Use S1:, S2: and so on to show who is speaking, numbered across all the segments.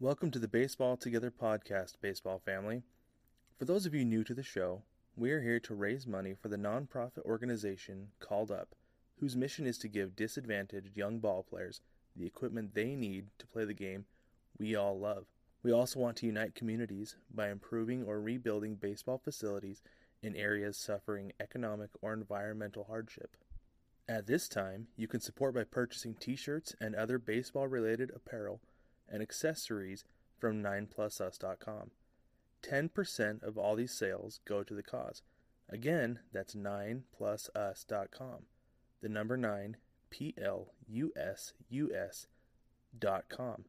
S1: Welcome to the Baseball Together podcast, baseball family. For those of you new to the show, we are here to raise money for the nonprofit organization Called Up, whose mission is to give disadvantaged young ball players the equipment they need to play the game we all love. We also want to unite communities by improving or rebuilding baseball facilities in areas suffering economic or environmental hardship. At this time, you can support by purchasing t shirts and other baseball related apparel and accessories from 9plusus.com. 10% of all these sales go to the cause. Again, that's 9plusus.com. The number 9, P L U S U S dot com.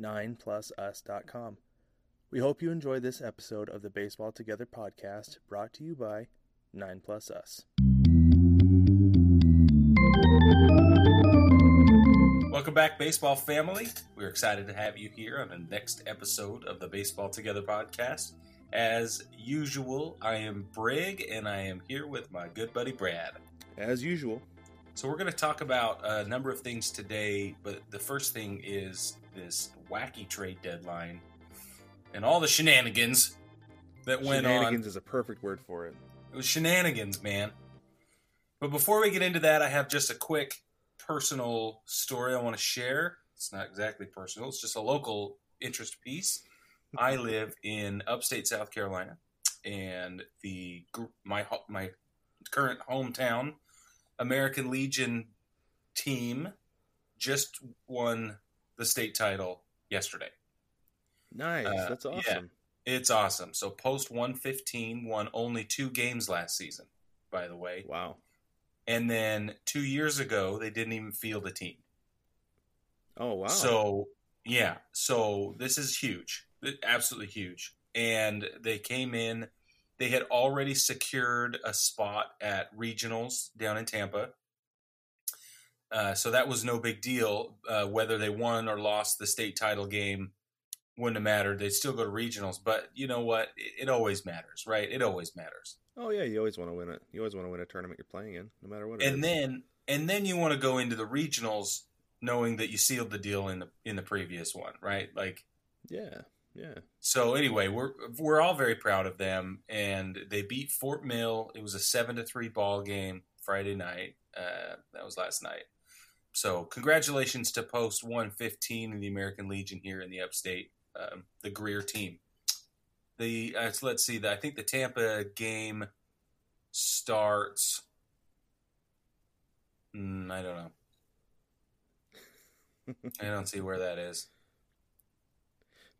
S1: 9plusus.com. We hope you enjoy this episode of the Baseball Together podcast brought to you by 9 Plus Us.
S2: Welcome back, baseball family. We're excited to have you here on the next episode of the Baseball Together podcast. As usual, I am Brig, and I am here with my good buddy Brad.
S1: As usual.
S2: So, we're going to talk about a number of things today, but the first thing is this wacky trade deadline and all the shenanigans that went on.
S1: Shenanigans is a perfect word for it.
S2: It was shenanigans, man. But before we get into that, I have just a quick personal story I want to share. It's not exactly personal, it's just a local interest piece. I live in upstate South Carolina, and the my my current hometown American Legion team just won the state title yesterday.
S1: Nice, uh, that's awesome.
S2: Yeah, it's awesome. So Post 115 won only two games last season, by the way.
S1: Wow.
S2: And then two years ago, they didn't even field a team.
S1: Oh wow!
S2: So yeah, so this is huge, absolutely huge. And they came in. They had already secured a spot at regionals down in Tampa. Uh, so that was no big deal. Uh, whether they won or lost the state title game wouldn't have mattered. They'd still go to regionals. But you know what? It, it always matters, right? It always matters.
S1: Oh yeah, you always want to win it. You always want to win a tournament you're playing in, no matter what.
S2: and is. then and then you want to go into the regionals knowing that you sealed the deal in the in the previous one, right? Like,
S1: yeah, yeah.
S2: So anyway, we're we're all very proud of them, and they beat Fort Mill. It was a seven to three ball game Friday night. Uh, that was last night. So congratulations to Post One Fifteen and the American Legion here in the Upstate, um, the Greer team. The uh, let's see. I think the Tampa game starts. Mm, I don't know. I don't see where that is.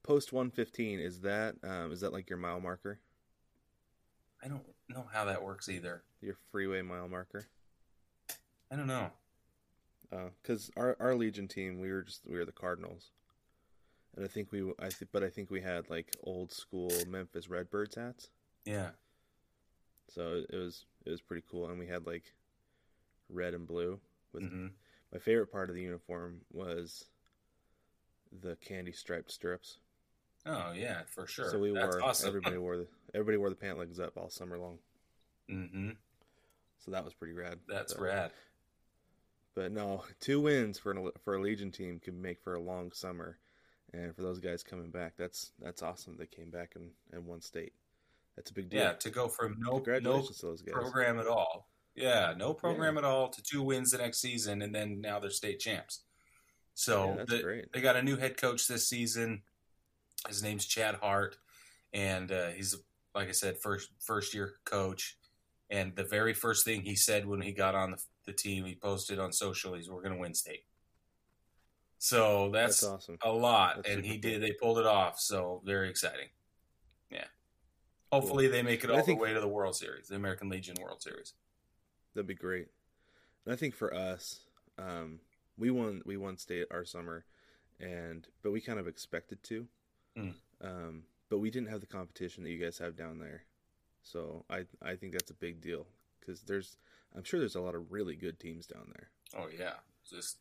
S1: Post one fifteen is that um, is that like your mile marker?
S2: I don't know how that works either.
S1: Your freeway mile marker.
S2: I don't know.
S1: Because uh, our our Legion team, we were just we were the Cardinals, and I think we I th- but I think we had like old school Memphis Redbirds hats.
S2: Yeah.
S1: So it was it was pretty cool, and we had like red and blue. With mm-hmm. my favorite part of the uniform was the candy striped stirrups.
S2: Oh yeah, for sure.
S1: So we That's wore awesome. everybody wore the everybody wore the pant legs up all summer long.
S2: Mm-hmm.
S1: So that was pretty rad.
S2: That's rad.
S1: But no, two wins for an, for a Legion team can make for a long summer, and for those guys coming back, that's that's awesome. They came back and, and won state. That's a big deal.
S2: Yeah, to go from no no program at all. Yeah, no program yeah. at all to two wins the next season, and then now they're state champs. So yeah, the, they got a new head coach this season. His name's Chad Hart, and uh, he's like I said, first first year coach. And the very first thing he said when he got on the, the team, he posted on social, "He's we're going to win state." So that's, that's awesome. a lot, that's and he cool. did. They pulled it off. So very exciting. Yeah. Hopefully cool. they make it all think, the way to the World Series, the American Legion World Series.
S1: That'd be great. And I think for us, um, we won we won state our summer, and but we kind of expected to. Mm. Um, but we didn't have the competition that you guys have down there, so I I think that's a big deal because there's I'm sure there's a lot of really good teams down there.
S2: Oh yeah, just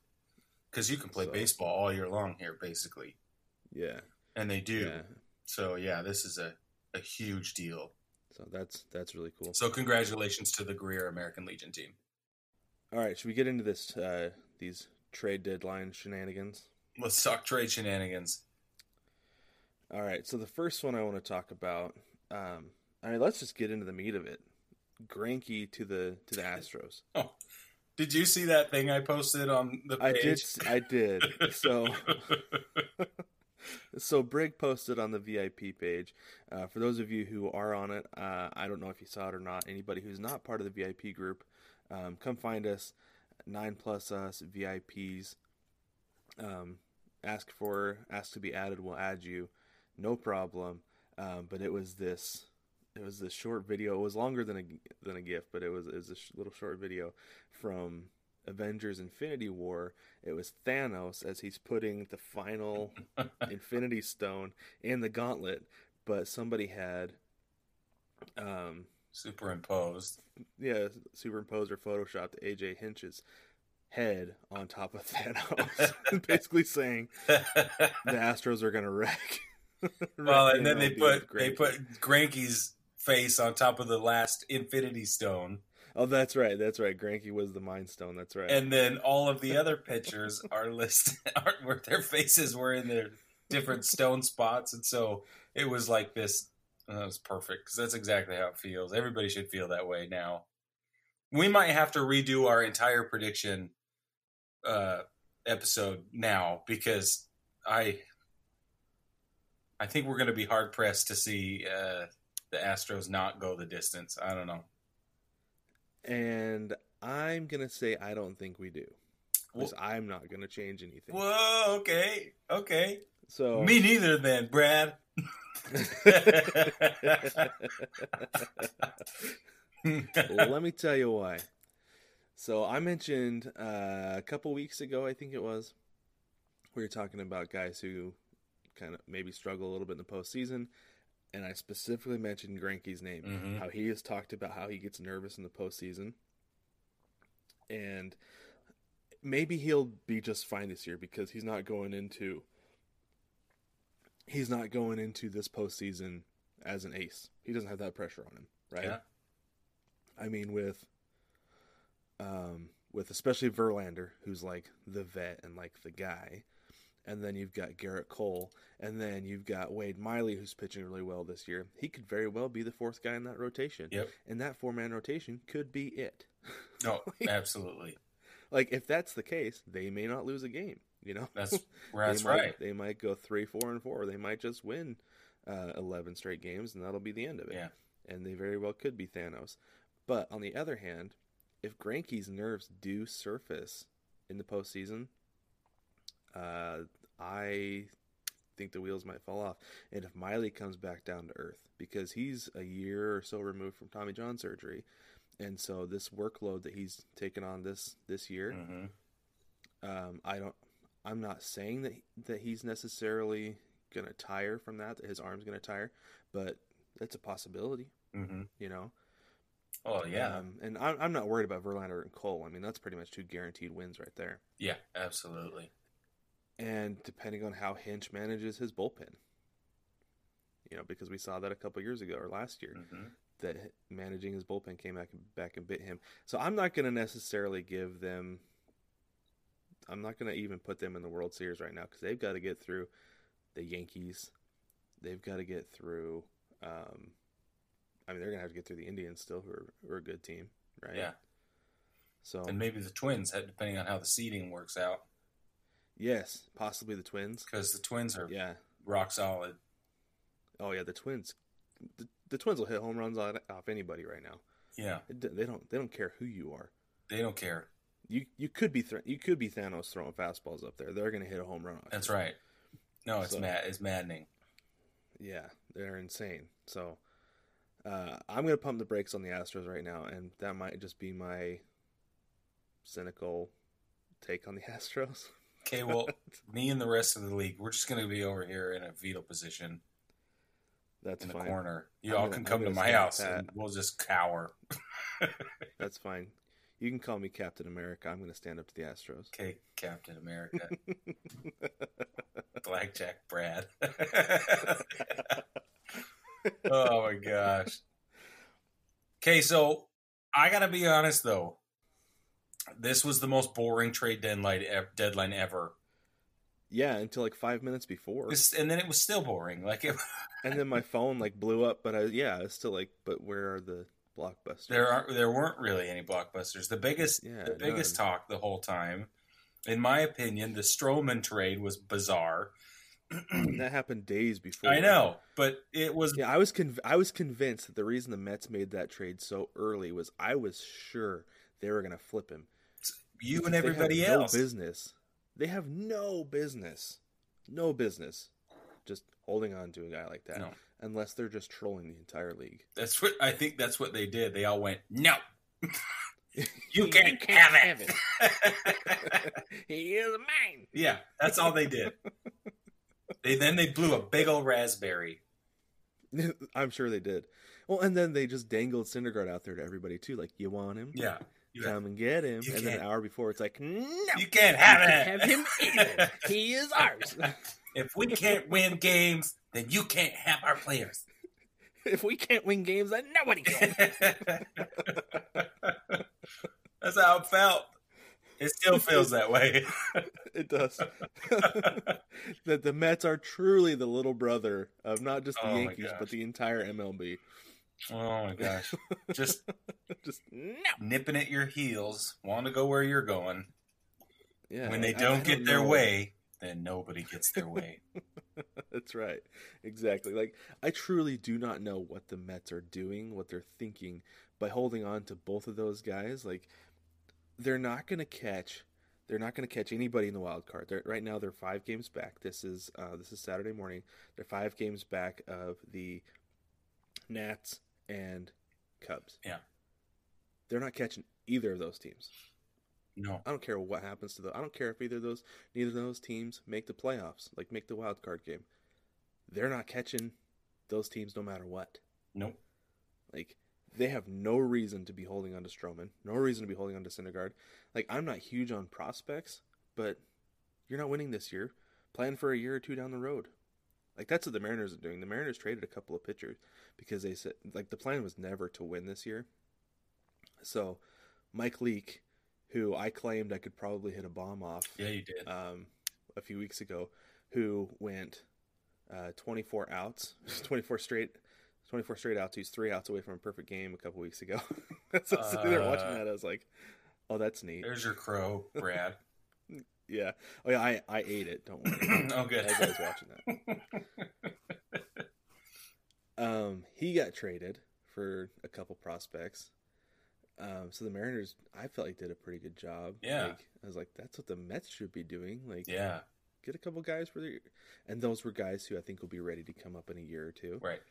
S2: because you can play so, baseball all year long here, basically.
S1: Yeah,
S2: and they do. Yeah. So yeah, this is a a huge deal.
S1: So that's that's really cool.
S2: So congratulations to the Greer American Legion team.
S1: All right, should we get into this uh, these trade deadline shenanigans?
S2: Let's talk trade shenanigans.
S1: All right, so the first one I want to talk about. Um, I mean, let's just get into the meat of it. Greinke to the to the Astros.
S2: Oh, did you see that thing I posted on the
S1: page? I did. I did. So, so Brig posted on the VIP page. Uh, for those of you who are on it, uh, I don't know if you saw it or not. Anybody who's not part of the VIP group, um, come find us. Nine plus us VIPs. Um, ask for ask to be added. We'll add you no problem. Um, but it was this it was this short video. It was longer than a than a GIF, but it was it was a sh- little short video from Avengers: Infinity War. It was Thanos as he's putting the final Infinity Stone in the gauntlet, but somebody had um,
S2: superimposed.
S1: Yeah, superimposed or photoshopped AJ Hinch's head on top of Thanos, basically saying the Astros are going to wreck.
S2: well, and then they put they put Greinke's face on top of the last Infinity Stone.
S1: Oh, that's right. That's right. Greinke was the Mind Stone. That's right.
S2: And then all of the other pictures are listed are, where their faces were in their different stone spots, and so it was like this. Uh, that was perfect because that's exactly how it feels. Everybody should feel that way now. We might have to redo our entire prediction uh, episode now because I I think we're going to be hard pressed to see uh, the Astros not go the distance. I don't know.
S1: And I'm going to say I don't think we do. Because well, I'm not going to change anything.
S2: Whoa, okay. Okay. So Me neither then, Brad.
S1: Let me tell you why. So I mentioned uh, a couple weeks ago, I think it was, we were talking about guys who kind of maybe struggle a little bit in the postseason. And I specifically mentioned Greinke's name, mm-hmm. how he has talked about how he gets nervous in the postseason. And maybe he'll be just fine this year because he's not going into he's not going into this postseason as an ace. He doesn't have that pressure on him, right? Yeah. I mean, with um, with especially Verlander, who's like the vet and like the guy, and then you've got Gerrit Cole, and then you've got Wade Miley, who's pitching really well this year. He could very well be the fourth guy in that rotation.
S2: Yep.
S1: And that four man rotation could be it.
S2: Oh, like, absolutely.
S1: Like if that's the case, they may not lose a game. You know,
S2: that's that's
S1: they
S2: right.
S1: Might, they might go three, four, and four. They might just win uh, eleven straight games, and that'll be the end of it.
S2: Yeah.
S1: And they very well could be Thanos. But on the other hand, if Greinke's nerves do surface in the postseason, uh, I think the wheels might fall off. And if Miley comes back down to earth, because he's a year or so removed from Tommy John surgery, and so this workload that he's taken on this this year, mm-hmm. um, I don't. I'm not saying that that he's necessarily going to tire from that. That his arm's going to tire, but it's a possibility.
S2: Mm-hmm.
S1: You know.
S2: Oh yeah,
S1: um, and I'm, I'm not worried about Verlander and Cole. I mean, that's pretty much two guaranteed wins right there.
S2: Yeah, absolutely
S1: and depending on how Hinch manages his bullpen. You know, because we saw that a couple years ago or last year mm-hmm. that managing his bullpen came back and, back and bit him. So I'm not going to necessarily give them. I'm not going to even put them in the World Series right now because they've got to get through the Yankees. They've got to get through. Um, I mean, they're going to have to get through the Indians still, who are, who are a good team, right?
S2: Yeah. So and maybe the Twins, depending on how the seeding works out.
S1: Yes, possibly the Twins.
S2: Because the Twins are yeah rock solid.
S1: Oh yeah, the Twins. The, the Twins will hit home runs off anybody right now.
S2: Yeah,
S1: it, they don't. They don't care who you are.
S2: They don't care.
S1: You you could be th- you could be Thanos throwing fastballs up there. They're going to hit a home run.
S2: That's you. right. No, it's so, mad. It's maddening.
S1: Yeah, they're insane. So uh, I'm going to pump the brakes on the Astros right now, and that might just be my cynical take on the Astros.
S2: Okay, well, me and the rest of the league, we're just going to be over here in a fetal position.
S1: That's
S2: in
S1: fine.
S2: the corner. You I'm all gonna, can come to my house and we'll just cower.
S1: That's fine. You can call me Captain America. I'm going to stand up to the Astros.
S2: Okay, Captain America. Blackjack Brad. oh my gosh. Okay, so I got to be honest though. This was the most boring trade deadline deadline ever.
S1: Yeah, until like five minutes before,
S2: and then it was still boring. Like, it...
S1: and then my phone like blew up. But I, yeah, it's still like, but where are the blockbusters?
S2: There aren't. There weren't really any blockbusters. The biggest, yeah, the biggest none. talk the whole time, in my opinion, the Stroman trade was bizarre.
S1: that happened days before.
S2: I know, but it was.
S1: Yeah, I was conv- I was convinced that the reason the Mets made that trade so early was I was sure they were going to flip him.
S2: You and everybody else.
S1: No business they have no business, no business, just holding on to a guy like that, no. unless they're just trolling the entire league.
S2: That's what I think. That's what they did. They all went, "No, you can't, can't have, have it.
S1: it. he is mine."
S2: Yeah, that's all they did. they then they blew a big old raspberry.
S1: I'm sure they did. Well, and then they just dangled Syndergaard out there to everybody too, like, "You want him?"
S2: Yeah.
S1: You come and get him. And then an hour before, it's like, no,
S2: you can't have
S1: it. Have him either. he is ours.
S2: if we can't win games, then you can't have our players.
S1: If we can't win games, then nobody can.
S2: That's how it felt. It still feels that way.
S1: it does. that the Mets are truly the little brother of not just the oh Yankees, but the entire MLB.
S2: Oh my gosh. Just just no. nipping at your heels, want to go where you're going. Yeah. When they don't, get their know. way, then nobody gets their way.
S1: That's right. Exactly. Like I truly do not know what the Mets are doing, what they're thinking by holding on to both of those guys. Like they're not going to catch they're not going to catch anybody in the wild card. They're, right now they're 5 games back. This is uh, this is Saturday morning. They're 5 games back of the Nats, and Cubs.
S2: Yeah.
S1: They're not catching either of those teams.
S2: No.
S1: I don't care what happens to the I don't care if either of those neither of those teams make the playoffs, like make the wild card game. They're not catching those teams no matter what.
S2: Nope.
S1: Like they have no reason to be holding on to Stroman, no reason to be holding on to Syndergaard. Like I'm not huge on prospects, but you're not winning this year. Plan for a year or two down the road. Like that's what the Mariners are doing. The Mariners traded a couple of pitchers because they said like the plan was never to win this year. So Mike Leake, who I claimed I could probably hit a bomb off.
S2: Yeah, you did.
S1: Um, a few weeks ago, who went uh, 24 outs, 24 straight, 24 straight outs. He's three outs away from a perfect game a couple weeks ago. so uh, sitting there watching that, I was like, "Oh, that's neat."
S2: There's your crow, Brad.
S1: yeah. Oh yeah, I I ate it. Don't worry.
S2: oh, good.
S1: As I was watching that. um, he got traded for a couple prospects. Um, so the Mariners, I felt like did a pretty good job.
S2: Yeah.
S1: Like, I was like, that's what the Mets should be doing. Like,
S2: yeah,
S1: get a couple guys for the, and those were guys who I think will be ready to come up in a year or two.
S2: Right.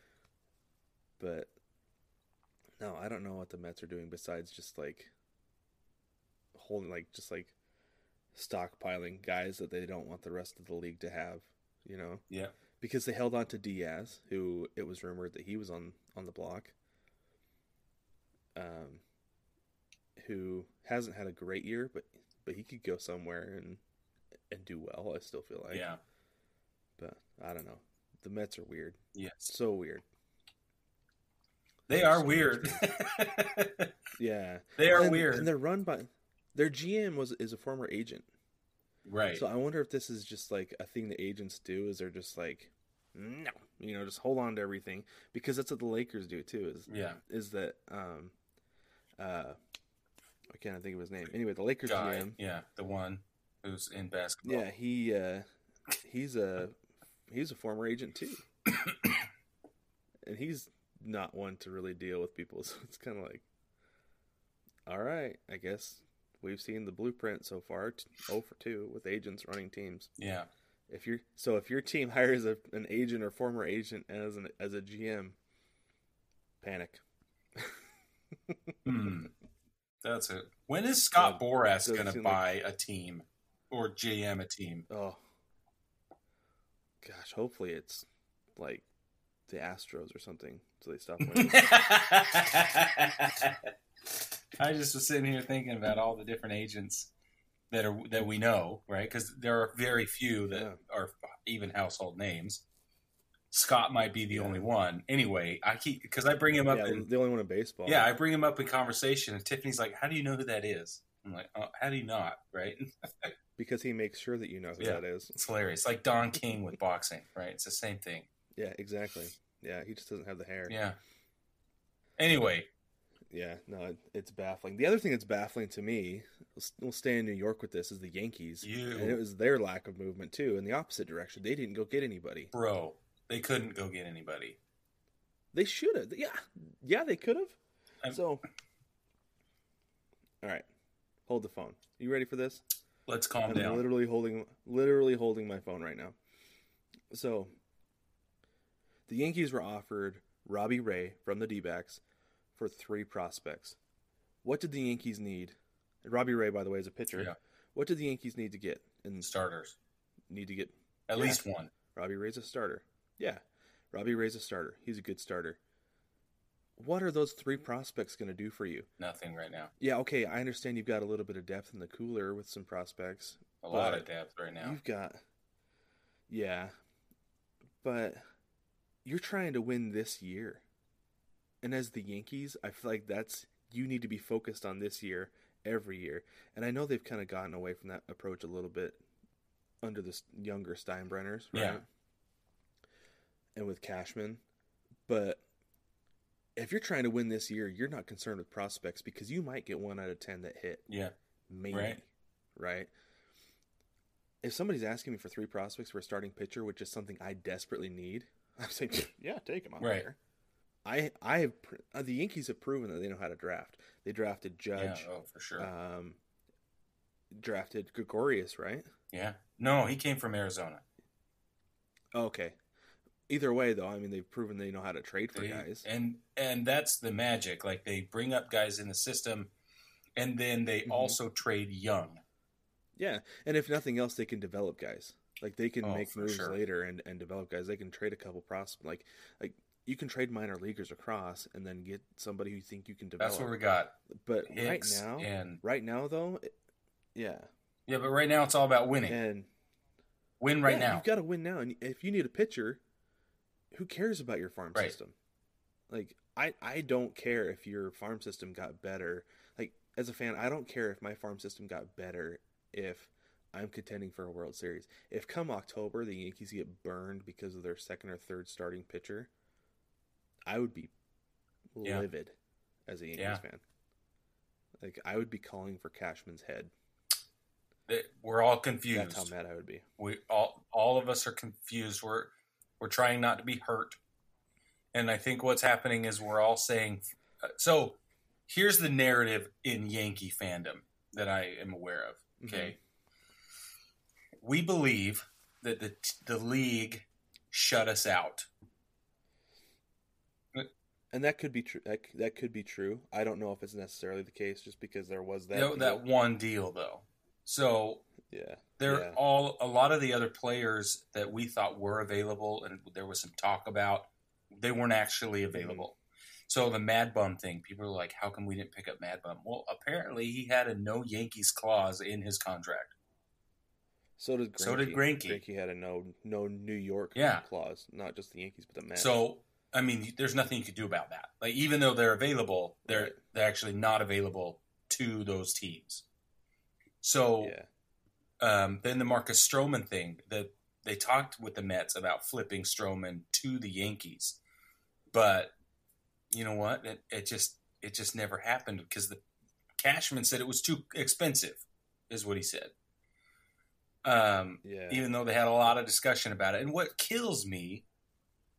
S1: But no, I don't know what the Mets are doing besides just like holding, like just like stockpiling guys that they don't want the rest of the league to have. You know.
S2: Yeah.
S1: Because they held on to Diaz, who it was rumored that he was on on the block. Um, who hasn't had a great year, but but he could go somewhere and and do well. I still feel like.
S2: Yeah.
S1: But I don't know. The Mets are weird.
S2: Yes.
S1: So weird.
S2: They They're so weird.
S1: yeah.
S2: They are
S1: and,
S2: weird.
S1: And they're run by their GM was is a former agent.
S2: Right.
S1: So I wonder if this is just like a thing the agents do is they're just like no, you know, just hold on to everything because that's what the Lakers do too. Is
S2: yeah,
S1: is that um, uh, I can't think of his name. Anyway, the Lakers
S2: Guy,
S1: GM,
S2: yeah, the one who's in basketball.
S1: Yeah, he uh, he's a he's a former agent too, and he's not one to really deal with people. So it's kind of like, all right, I guess we've seen the blueprint so far. Oh for two with agents running teams.
S2: Yeah.
S1: If you're so if your team hires a, an agent or former agent as an as a GM, panic.
S2: hmm. That's it. When is Scott yeah, Boras going to buy like... a team? or GM a team?
S1: Oh, gosh, hopefully it's like the Astros or something, so they stop winning.
S2: I just was sitting here thinking about all the different agents that are that we know, right? Because there are very few that yeah. are even household names. Scott might be the yeah. only one. Anyway, I keep because I bring him up.
S1: Yeah,
S2: in,
S1: the only one in baseball.
S2: Yeah, I bring him up in conversation, and Tiffany's like, "How do you know who that is?" I'm like, oh, "How do you not?" Right?
S1: because he makes sure that you know who yeah, that is.
S2: It's hilarious. Like Don King with boxing, right? It's the same thing.
S1: Yeah, exactly. Yeah, he just doesn't have the hair.
S2: Yeah. Anyway.
S1: Yeah, no, it's baffling. The other thing that's baffling to me, we'll stay in New York with this, is the Yankees.
S2: You.
S1: And it was their lack of movement too, in the opposite direction. They didn't go get anybody.
S2: Bro, they couldn't go get anybody.
S1: They should have. Yeah, yeah, they could have. Um, so, all right, hold the phone. You ready for this?
S2: Let's calm
S1: I'm
S2: down.
S1: Literally holding, literally holding my phone right now. So, the Yankees were offered Robbie Ray from the D-backs for three prospects. What did the Yankees need? Robbie Ray, by the way, is a pitcher. Yeah. What did the Yankees need to get?
S2: In starters.
S1: Need to get
S2: at yeah. least one.
S1: Robbie Ray's a starter. Yeah, Robbie Ray's a starter. He's a good starter. What are those three prospects going to do for you?
S2: Nothing right now.
S1: Yeah, okay. I understand you've got a little bit of depth in the cooler with some prospects.
S2: A lot of depth right now.
S1: You've got, yeah, but you're trying to win this year. And as the Yankees, I feel like that's you need to be focused on this year every year. And I know they've kind of gotten away from that approach a little bit under the younger Steinbrenners, right? Yeah and with Cashman. But if you're trying to win this year, you're not concerned with prospects because you might get one out of 10 that hit.
S2: Yeah.
S1: Maybe. Right. right? If somebody's asking me for three prospects for a starting pitcher, which is something I desperately need, I'm saying, yeah, take them out right. there. I I have uh, the Yankees have proven that they know how to draft. They drafted Judge.
S2: Yeah, oh, for sure.
S1: Um, drafted Gregorius, right?
S2: Yeah. No, he came from Arizona.
S1: Okay either way though i mean they've proven they know how to trade for they, guys.
S2: and and that's the magic. Like they bring up guys in the system and then they mm-hmm. also trade young.
S1: Yeah and if nothing else they can develop guys. Like they can oh, make moves sure. later and and develop guys. They can trade a couple prospects like like you can trade minor leaguers across and then get somebody who you think you can develop
S2: that's what we got.
S1: But Hicks right now and right now though it, yeah.
S2: Yeah but right now it's all about winning.
S1: And
S2: win right
S1: yeah,
S2: now.
S1: you've got to win now and if you need a pitcher who cares about your farm right. system? Like I I don't care if your farm system got better. Like as a fan, I don't care if my farm system got better if I'm contending for a World Series. If come October the Yankees get burned because of their second or third starting pitcher, I would be yeah. livid as a Yankees yeah. fan. Like I would be calling for Cashman's head.
S2: We're all confused.
S1: That's how mad I would be.
S2: We all all of us are confused. We're we're trying not to be hurt. And I think what's happening is we're all saying, so here's the narrative in Yankee fandom that I am aware of. Mm-hmm. Okay. Mm-hmm. We believe that the, the league shut us out.
S1: And that could be true. That, that could be true. I don't know if it's necessarily the case, just because there was that
S2: you know, that one deal though. So
S1: yeah.
S2: They're
S1: yeah.
S2: all a lot of the other players that we thought were available and there was some talk about, they weren't actually mm-hmm. available. Mm-hmm. So the Mad Bum thing, people are like, how come we didn't pick up Mad Bum? Well, apparently he had a no Yankees clause in his contract.
S1: So did Greinke.
S2: So did Greinke.
S1: Greinke had a no no New York
S2: yeah.
S1: clause, not just the Yankees, but the Mets.
S2: So I mean, there's nothing you could do about that. Like even though they're available, they're right. they're actually not available to those teams. So yeah. Um, then the Marcus Stroman thing that they talked with the Mets about flipping Stroman to the Yankees, but you know what? It, it just it just never happened because the Cashman said it was too expensive, is what he said. Um, yeah. Even though they had a lot of discussion about it, and what kills me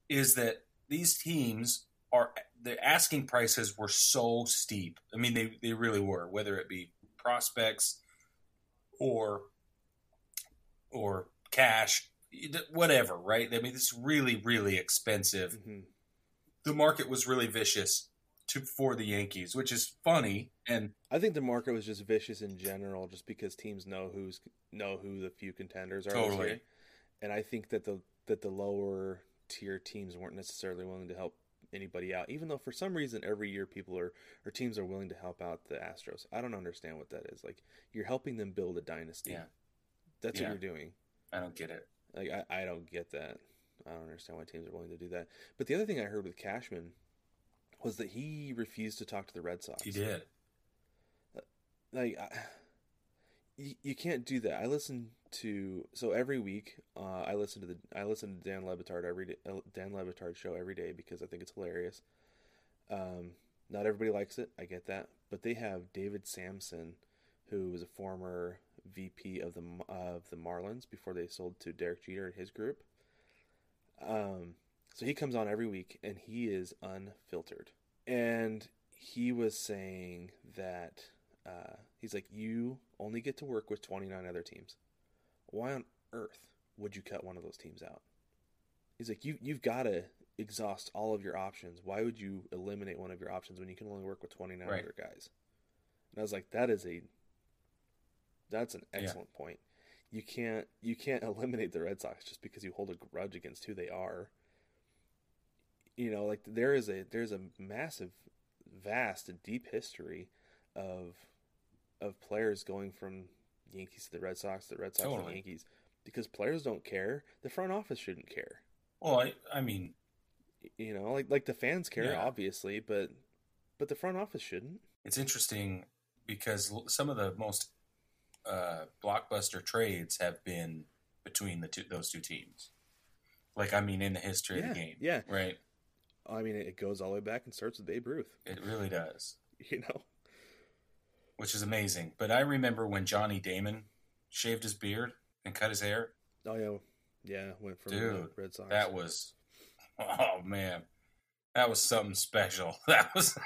S2: is that these teams are the asking prices were so steep. I mean, they they really were. Whether it be prospects or or cash, whatever, right? I mean, it's really, really expensive. Mm-hmm. The market was really vicious to for the Yankees, which is funny. And
S1: I think the market was just vicious in general, just because teams know who's know who the few contenders are. Totally. And I think that the that the lower tier teams weren't necessarily willing to help anybody out, even though for some reason every year people are or teams are willing to help out the Astros. I don't understand what that is. Like you're helping them build a dynasty. Yeah. That's yeah. what you're doing.
S2: I don't get it.
S1: Like I, I don't get that. I don't understand why teams are willing to do that. But the other thing I heard with Cashman was that he refused to talk to the Red Sox.
S2: He did.
S1: Like, I, you, you can't do that. I listen to so every week. Uh, I listen to the I listen to Dan Le Batard every day, uh, Dan Le Batard show every day because I think it's hilarious. Um, not everybody likes it. I get that, but they have David Samson, who was a former VP of the of the Marlins before they sold to Derek Jeter and his group. Um, so he comes on every week and he is unfiltered. And he was saying that uh, he's like, you only get to work with 29 other teams. Why on earth would you cut one of those teams out? He's like, you you've got to exhaust all of your options. Why would you eliminate one of your options when you can only work with 29 right. other guys? And I was like, that is a that's an excellent yeah. point. You can't you can't eliminate the Red Sox just because you hold a grudge against who they are. You know, like there is a there's a massive, vast and deep history of of players going from Yankees to the Red Sox, the Red Sox totally. to the Yankees, because players don't care. The front office shouldn't care.
S2: Well, I I mean,
S1: you know, like like the fans care yeah. obviously, but but the front office shouldn't.
S2: It's interesting because some of the most uh, blockbuster trades have been between the two those two teams. Like I mean, in the history
S1: yeah,
S2: of the game,
S1: yeah,
S2: right.
S1: I mean, it goes all the way back and starts with Babe Ruth.
S2: It really does.
S1: You know,
S2: which is amazing. But I remember when Johnny Damon shaved his beard and cut his hair.
S1: Oh yeah, yeah, went from
S2: Dude, Red Sox. That was, oh man, that was something special. That was.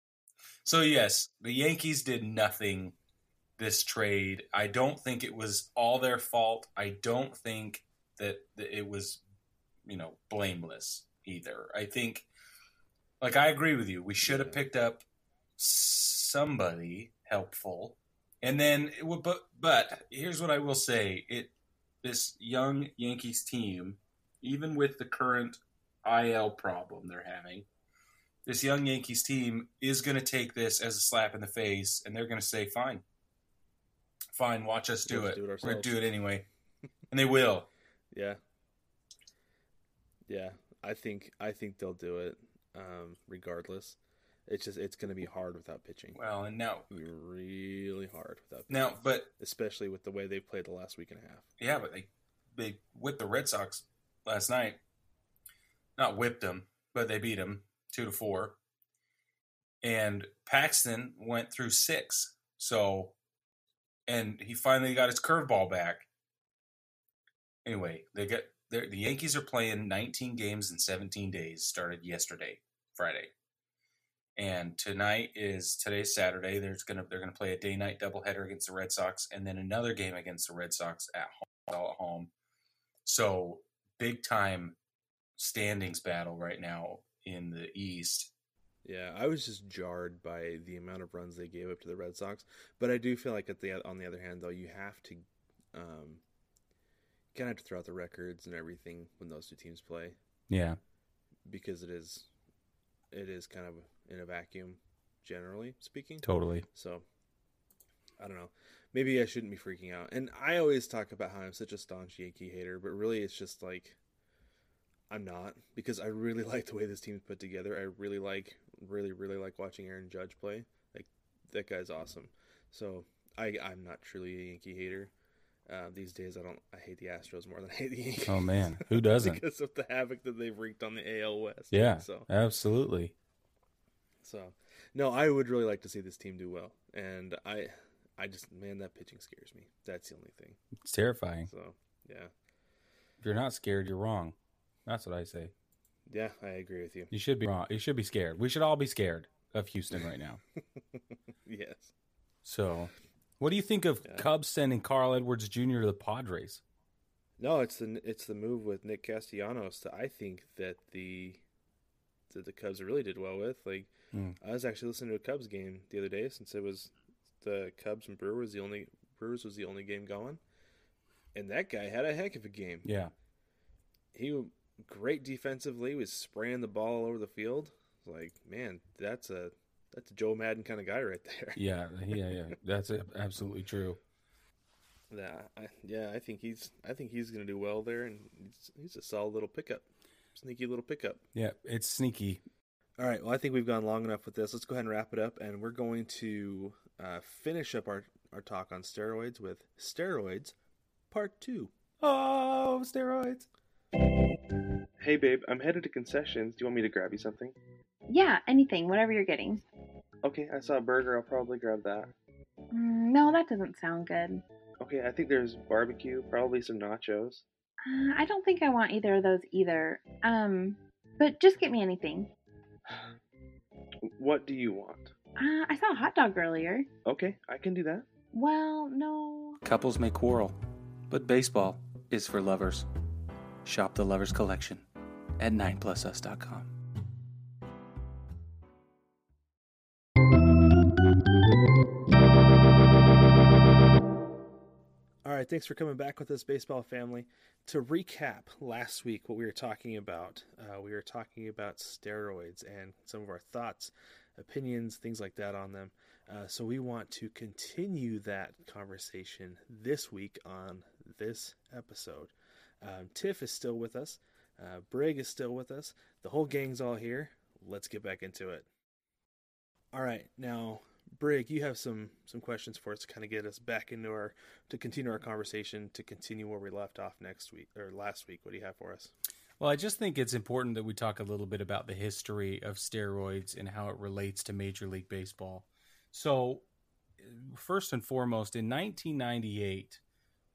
S2: so yes, the Yankees did nothing this trade. I don't think it was all their fault. I don't think that it was, you know, blameless either. I think, like, I agree with you. We should have picked up somebody helpful, and then, it but but here's what I will say: it this young Yankees team, even with the current IL problem they're having, this young Yankees team is going to take this as a slap in the face, and they're going to say, "Fine, fine, watch us do it. do it We're gonna do it anyway, and they will.
S1: Yeah, yeah. I think I think they'll do it um, regardless. It's just it's going to be hard without pitching.
S2: Well, and now
S1: really hard without
S2: pitching. now, but
S1: especially with the way they've played the last week and a half.
S2: Yeah, but they they whipped the Red Sox last night. Not whipped them, but they beat them two to four. And Paxton went through six. So and he finally got his curveball back. Anyway, they get the Yankees are playing 19 games in 17 days. Started yesterday, Friday, and tonight is today's Saturday. There's gonna they're gonna play a day night doubleheader against the Red Sox, and then another game against the Red Sox at home. All at home. So big time standings battle right now in the East.
S1: Yeah, I was just jarred by the amount of runs they gave up to the Red Sox, but I do feel like at the on the other hand though, you have to um kind of have to throw out the records and everything when those two teams play.
S3: Yeah.
S1: Because it is it is kind of in a vacuum generally speaking.
S3: Totally.
S1: So I don't know. Maybe I shouldn't be freaking out. And I always talk about how I'm such a staunch Yankee hater, but really it's just like I'm not because I really like the way this team's put together. I really like really really like watching Aaron Judge play. Like that guy's awesome. So I I'm not truly a Yankee hater. Uh, these days, I don't. I hate the Astros more than I hate the Yankees.
S3: Oh man, who doesn't?
S1: because of the havoc that they've wreaked on the AL West.
S3: Yeah, so absolutely.
S1: So, no, I would really like to see this team do well, and I, I just man, that pitching scares me. That's the only thing.
S3: It's terrifying.
S1: So, yeah.
S3: If you're not scared, you're wrong. That's what I say.
S1: Yeah, I agree with you.
S3: You should be wrong. You should be scared. We should all be scared of Houston right now.
S1: yes.
S3: So, what do you think of yeah. Cubs sending Carl Edwards Jr. to the Padres?
S1: No, it's the it's the move with Nick Castellanos. To, I think that the that the Cubs really did well with. Like mm. I was actually listening to a Cubs game the other day since it was the Cubs and Brewers the only Brewers was the only game going, and that guy had a heck of a game.
S2: Yeah,
S1: he great defensively. Was spraying the ball all over the field. Like man, that's a that's a Joe Maddon kind of guy right there.
S2: Yeah, yeah, yeah. That's absolutely true.
S1: Yeah, I, yeah. I think he's I think he's going to do well there, and he's, he's a solid little pickup, sneaky little pickup.
S2: Yeah, it's sneaky.
S1: All right. Well, I think we've gone long enough with this. Let's go ahead and wrap it up, and we're going to uh, finish up our our talk on steroids with steroids part two.
S2: Oh, steroids.
S1: Hey, babe, I'm headed to concessions. Do you want me to grab you something?
S4: Yeah, anything, whatever you're getting.
S1: Okay, I saw a burger. I'll probably grab that.
S4: Mm, no, that doesn't sound good.
S1: Okay, I think there's barbecue, probably some nachos.
S4: Uh, I don't think I want either of those either. Um, but just get me anything.
S1: What do you want?
S4: Uh, I saw a hot dog earlier.
S1: Okay, I can do that.
S4: Well, no.
S5: Couples may quarrel, but baseball is for lovers. Shop the Lovers Collection at 9plusus.com.
S1: All right, thanks for coming back with us, baseball family. To recap last week, what we were talking about, uh, we were talking about steroids and some of our thoughts, opinions, things like that on them. Uh, so we want to continue that conversation this week on this episode. Um, Tiff is still with us. Uh, Brig is still with us. The whole gang's all here. Let's get back into it. All right, now Brig, you have some some questions for us to kind of get us back into our to continue our conversation to continue where we left off next week or last week. What do you have for us?
S2: Well, I just think it's important that we talk a little bit about the history of steroids and how it relates to Major League Baseball. So, first and foremost, in 1998,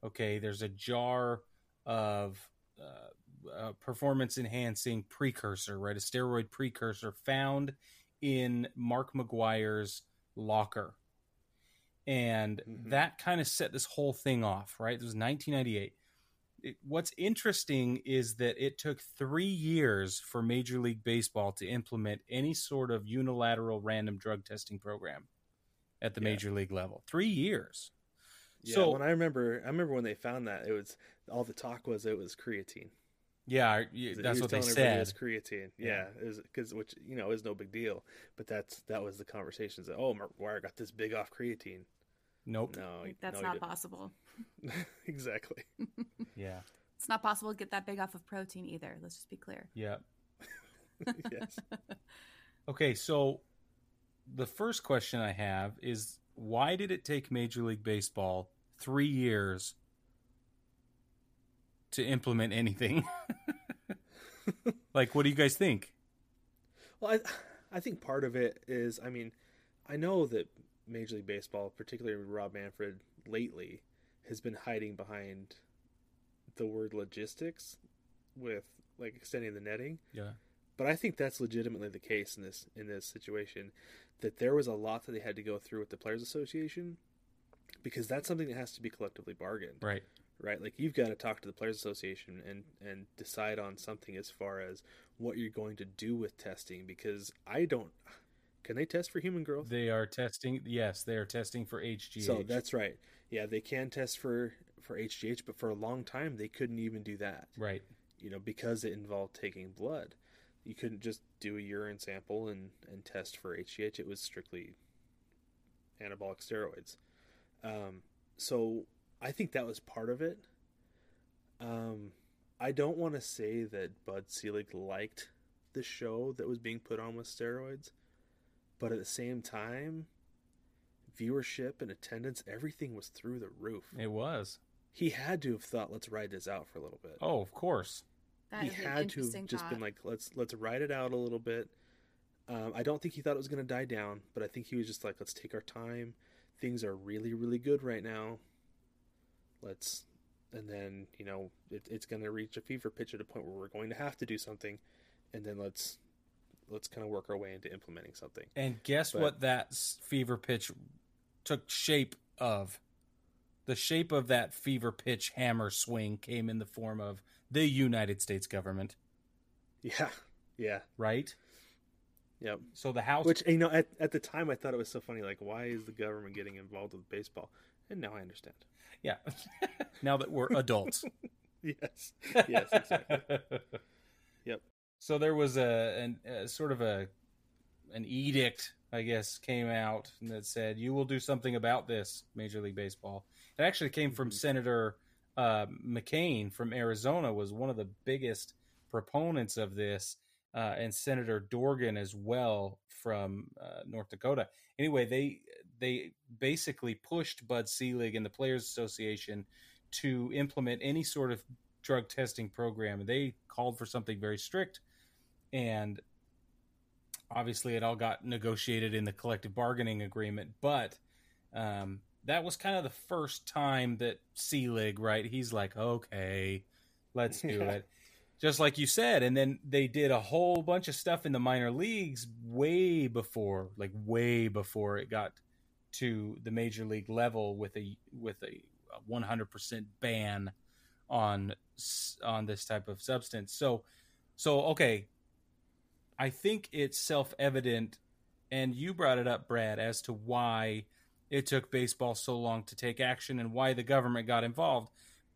S2: okay, there's a jar of uh, performance enhancing precursor, right? A steroid precursor found in Mark McGwire's locker. And mm-hmm. that kind of set this whole thing off, right? It was 1998. It, what's interesting is that it took three years for Major League Baseball to implement any sort of unilateral random drug testing program at the yeah. major league level. Three years.
S1: Yeah, so when I remember, I remember when they found that it was all the talk was it was creatine.
S2: Yeah, that's what they said.
S1: It's creatine. Yeah, because yeah, which you know is no big deal, but that's that was the conversations that oh McGwire got this big off creatine.
S2: Nope.
S1: No,
S6: that's
S1: no,
S6: not possible.
S1: exactly.
S2: yeah.
S6: It's not possible to get that big off of protein either. Let's just be clear.
S2: Yeah. yes. okay, so the first question I have is why did it take Major League Baseball three years to implement anything? like, what do you guys think?
S1: Well, I, I think part of it is, I mean, I know that Major League Baseball, particularly Rob Manfred, lately has been hiding behind the word logistics with like extending the netting.
S2: Yeah.
S1: But I think that's legitimately the case in this in this situation that there was a lot that they had to go through with the players association because that's something that has to be collectively bargained.
S2: Right.
S1: Right? Like you've got to talk to the players association and and decide on something as far as what you're going to do with testing because I don't can they test for human growth?
S2: They are testing. Yes, they are testing for HGH.
S1: So that's right. Yeah, they can test for for HGH, but for a long time they couldn't even do that.
S2: Right.
S1: You know, because it involved taking blood you couldn't just do a urine sample and, and test for HGH. It was strictly anabolic steroids. Um, so I think that was part of it. Um, I don't want to say that Bud Selig liked the show that was being put on with steroids, but at the same time, viewership and attendance, everything was through the roof.
S2: It was.
S1: He had to have thought, let's ride this out for a little bit.
S2: Oh, of course.
S6: That he had to have just
S1: been like, let's let's ride it out a little bit. Um, I don't think he thought it was going to die down, but I think he was just like, let's take our time. Things are really really good right now. Let's, and then you know it, it's going to reach a fever pitch at a point where we're going to have to do something, and then let's let's kind of work our way into implementing something.
S2: And guess but, what that fever pitch took shape of? The shape of that fever pitch hammer swing came in the form of the United States government.
S1: Yeah. Yeah.
S2: Right?
S1: Yep.
S2: So the house,
S1: which you know, at at the time I thought it was so funny. Like, why is the government getting involved with baseball? And now I understand.
S2: Yeah. now that we're adults.
S1: yes. Yes. Exactly. yep.
S2: So there was a, an, a sort of a an edict, I guess, came out that said you will do something about this, Major League Baseball. It actually came from mm-hmm. Senator uh, McCain from Arizona was one of the biggest proponents of this, uh, and Senator Dorgan as well from uh, North Dakota. Anyway, they they basically pushed Bud Selig and the Players Association to implement any sort of drug testing program. They called for something very strict, and obviously it all got negotiated in the collective bargaining agreement. But um, that was kind of the first time that Selig, right? He's like, okay, let's do yeah. it. Just like you said, and then they did a whole bunch of stuff in the minor leagues way before, like way before it got to the major league level with a with a 100% ban on on this type of substance. So so okay, I think it's self-evident and you brought it up Brad as to why it took baseball so long to take action and why the government got involved.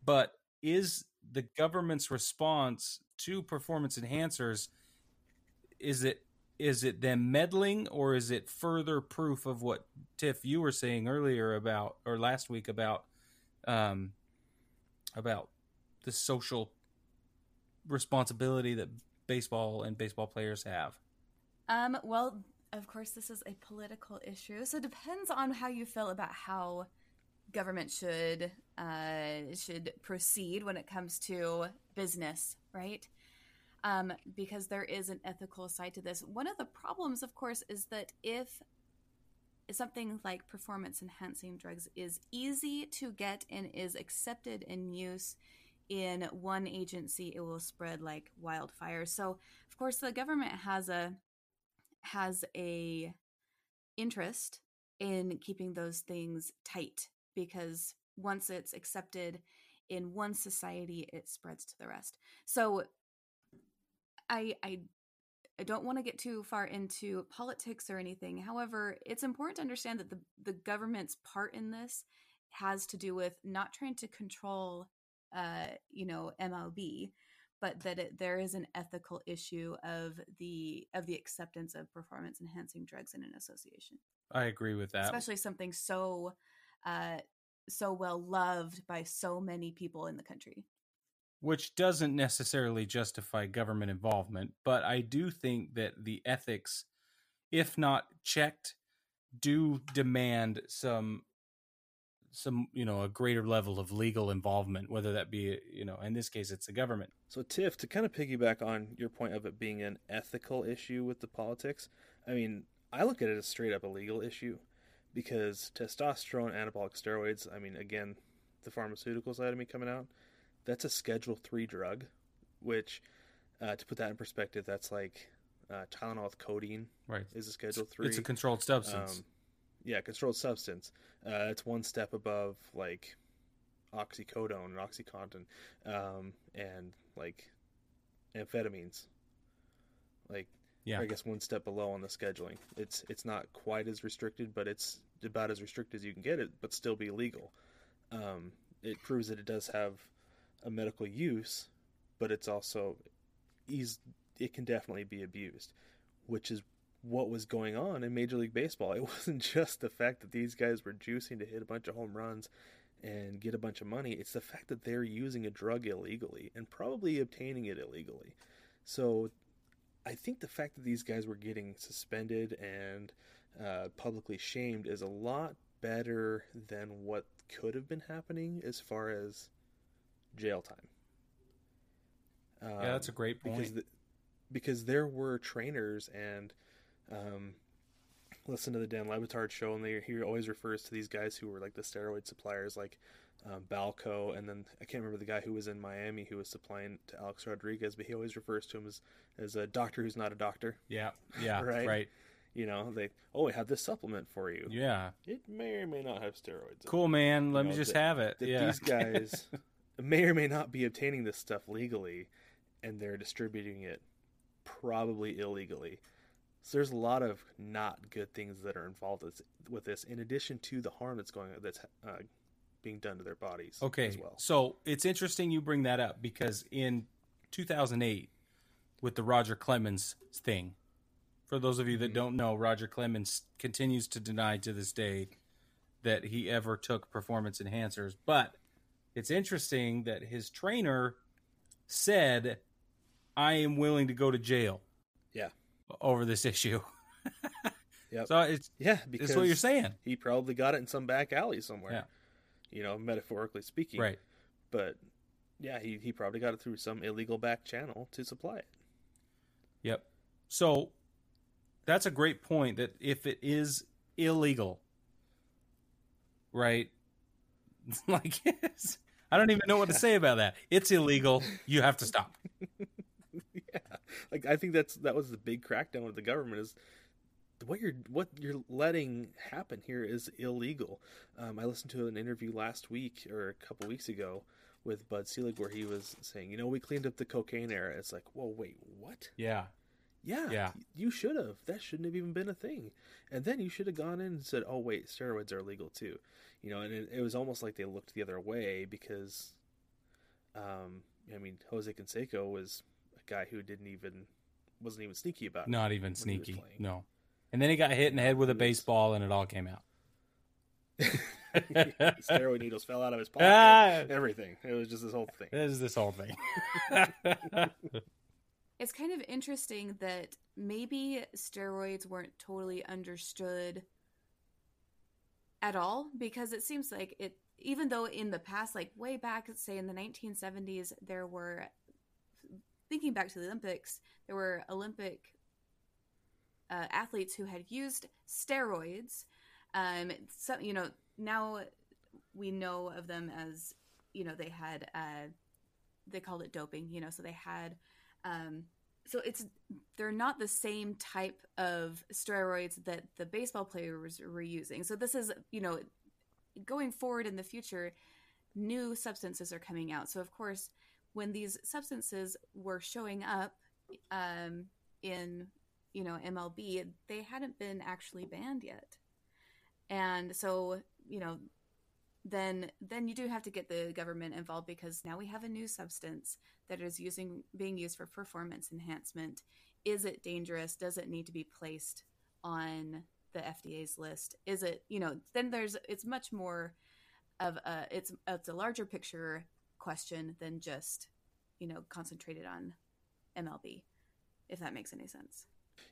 S2: But is the government's response to performance enhancers is it is it them meddling or is it further proof of what Tiff you were saying earlier about or last week about um about the social responsibility that baseball and baseball players have?
S6: Um well of course this is a political issue so it depends on how you feel about how government should uh, should proceed when it comes to business right um, because there is an ethical side to this. One of the problems, of course, is that if something like performance enhancing drugs is easy to get and is accepted in use in one agency, it will spread like wildfire. So, of course, the government has a has a interest in keeping those things tight because once it's accepted in one society, it spreads to the rest. So I I I don't want to get too far into politics or anything. However, it's important to understand that the the government's part in this has to do with not trying to control uh, you know, MLB, but that it, there is an ethical issue of the of the acceptance of performance enhancing drugs in an association.
S2: I agree with that.
S6: Especially something so uh, so well loved by so many people in the country.
S2: Which doesn't necessarily justify government involvement, but I do think that the ethics, if not checked, do demand some some you know a greater level of legal involvement whether that be you know in this case it's the government.
S1: So tiff to kind of piggyback on your point of it being an ethical issue with the politics i mean i look at it as straight up a legal issue because testosterone anabolic steroids i mean again the pharmaceutical side of me coming out that's a Schedule Three drug, which, uh, to put that in perspective, that's like uh, Tylenol with codeine.
S2: Right.
S1: Is a Schedule Three.
S2: It's a controlled substance. Um,
S1: yeah, controlled substance. Uh, it's one step above like oxycodone and OxyContin, um, and like amphetamines. Like, yeah, I guess one step below on the scheduling. It's it's not quite as restricted, but it's about as restricted as you can get it, but still be legal. Um, it proves that it does have a medical use, but it's also it can definitely be abused, which is what was going on in Major League Baseball. It wasn't just the fact that these guys were juicing to hit a bunch of home runs and get a bunch of money. It's the fact that they're using a drug illegally and probably obtaining it illegally. So I think the fact that these guys were getting suspended and uh, publicly shamed is a lot better than what could have been happening as far as jail time.
S2: Um, yeah, that's a great point.
S1: Because, the, because there were trainers and um, listen to the Dan Le Batard show, and they, he always refers to these guys who were like the steroid suppliers, like um, Balco, and then I can't remember the guy who was in Miami who was supplying to Alex Rodriguez, but he always refers to him as as a doctor who's not a doctor.
S2: Yeah, yeah,
S1: right,
S2: right.
S1: You know, they oh, we have this supplement for you.
S2: Yeah,
S1: it may or may not have steroids.
S2: Cool, man. Let you me know, just that, have it. yeah,
S1: these guys may or may not be obtaining this stuff legally and they're distributing it probably illegally. So there's a lot of not good things that are involved with this, in addition to the harm that's going that's uh, being done to their bodies.
S2: Okay, As well. so it's interesting you bring that up because in 2008, with the Roger Clemens thing, for those of you that mm-hmm. don't know, Roger Clemens continues to deny to this day that he ever took performance enhancers, but it's interesting that his trainer said, "I am willing to go to jail."
S1: Yeah.
S2: Over this issue.
S1: yeah.
S2: So it's
S1: yeah, because
S2: it's what you're saying.
S1: He probably got it in some back alley somewhere. Yeah. You know, metaphorically speaking.
S2: Right.
S1: But yeah, he he probably got it through some illegal back channel to supply it.
S2: Yep. So that's a great point that if it is illegal, right? like I don't even know what to say about that. It's illegal. You have to stop.
S1: yeah, like I think that's that was the big crackdown with the government is what you're what you're letting happen here is illegal. Um, I listened to an interview last week or a couple weeks ago with Bud Selig where he was saying, you know, we cleaned up the cocaine era. It's like, whoa, wait, what?
S2: Yeah.
S1: Yeah, yeah. You should have. That shouldn't have even been a thing. And then you should have gone in and said, "Oh wait, steroids are legal too." You know, and it, it was almost like they looked the other way because, um, I mean, Jose Canseco was a guy who didn't even wasn't even sneaky about it.
S2: Not even sneaky. No. And then he got hit in the head with a baseball, and it all came out.
S1: steroid needles fell out of his pocket. Ah! Everything. It was just this whole thing.
S2: It is this whole thing.
S6: it's kind of interesting that maybe steroids weren't totally understood at all because it seems like it even though in the past like way back say in the 1970s there were thinking back to the olympics there were olympic uh, athletes who had used steroids um so you know now we know of them as you know they had uh they called it doping you know so they had um, so it's they're not the same type of steroids that the baseball players were using. So this is you know going forward in the future, new substances are coming out. So of course, when these substances were showing up um, in you know MLB, they hadn't been actually banned yet, and so you know then then you do have to get the government involved because now we have a new substance that is using being used for performance enhancement. Is it dangerous? Does it need to be placed on the FDA's list? Is it you know then there's it's much more of a it's it's a larger picture question than just you know concentrated on MLB if that makes any sense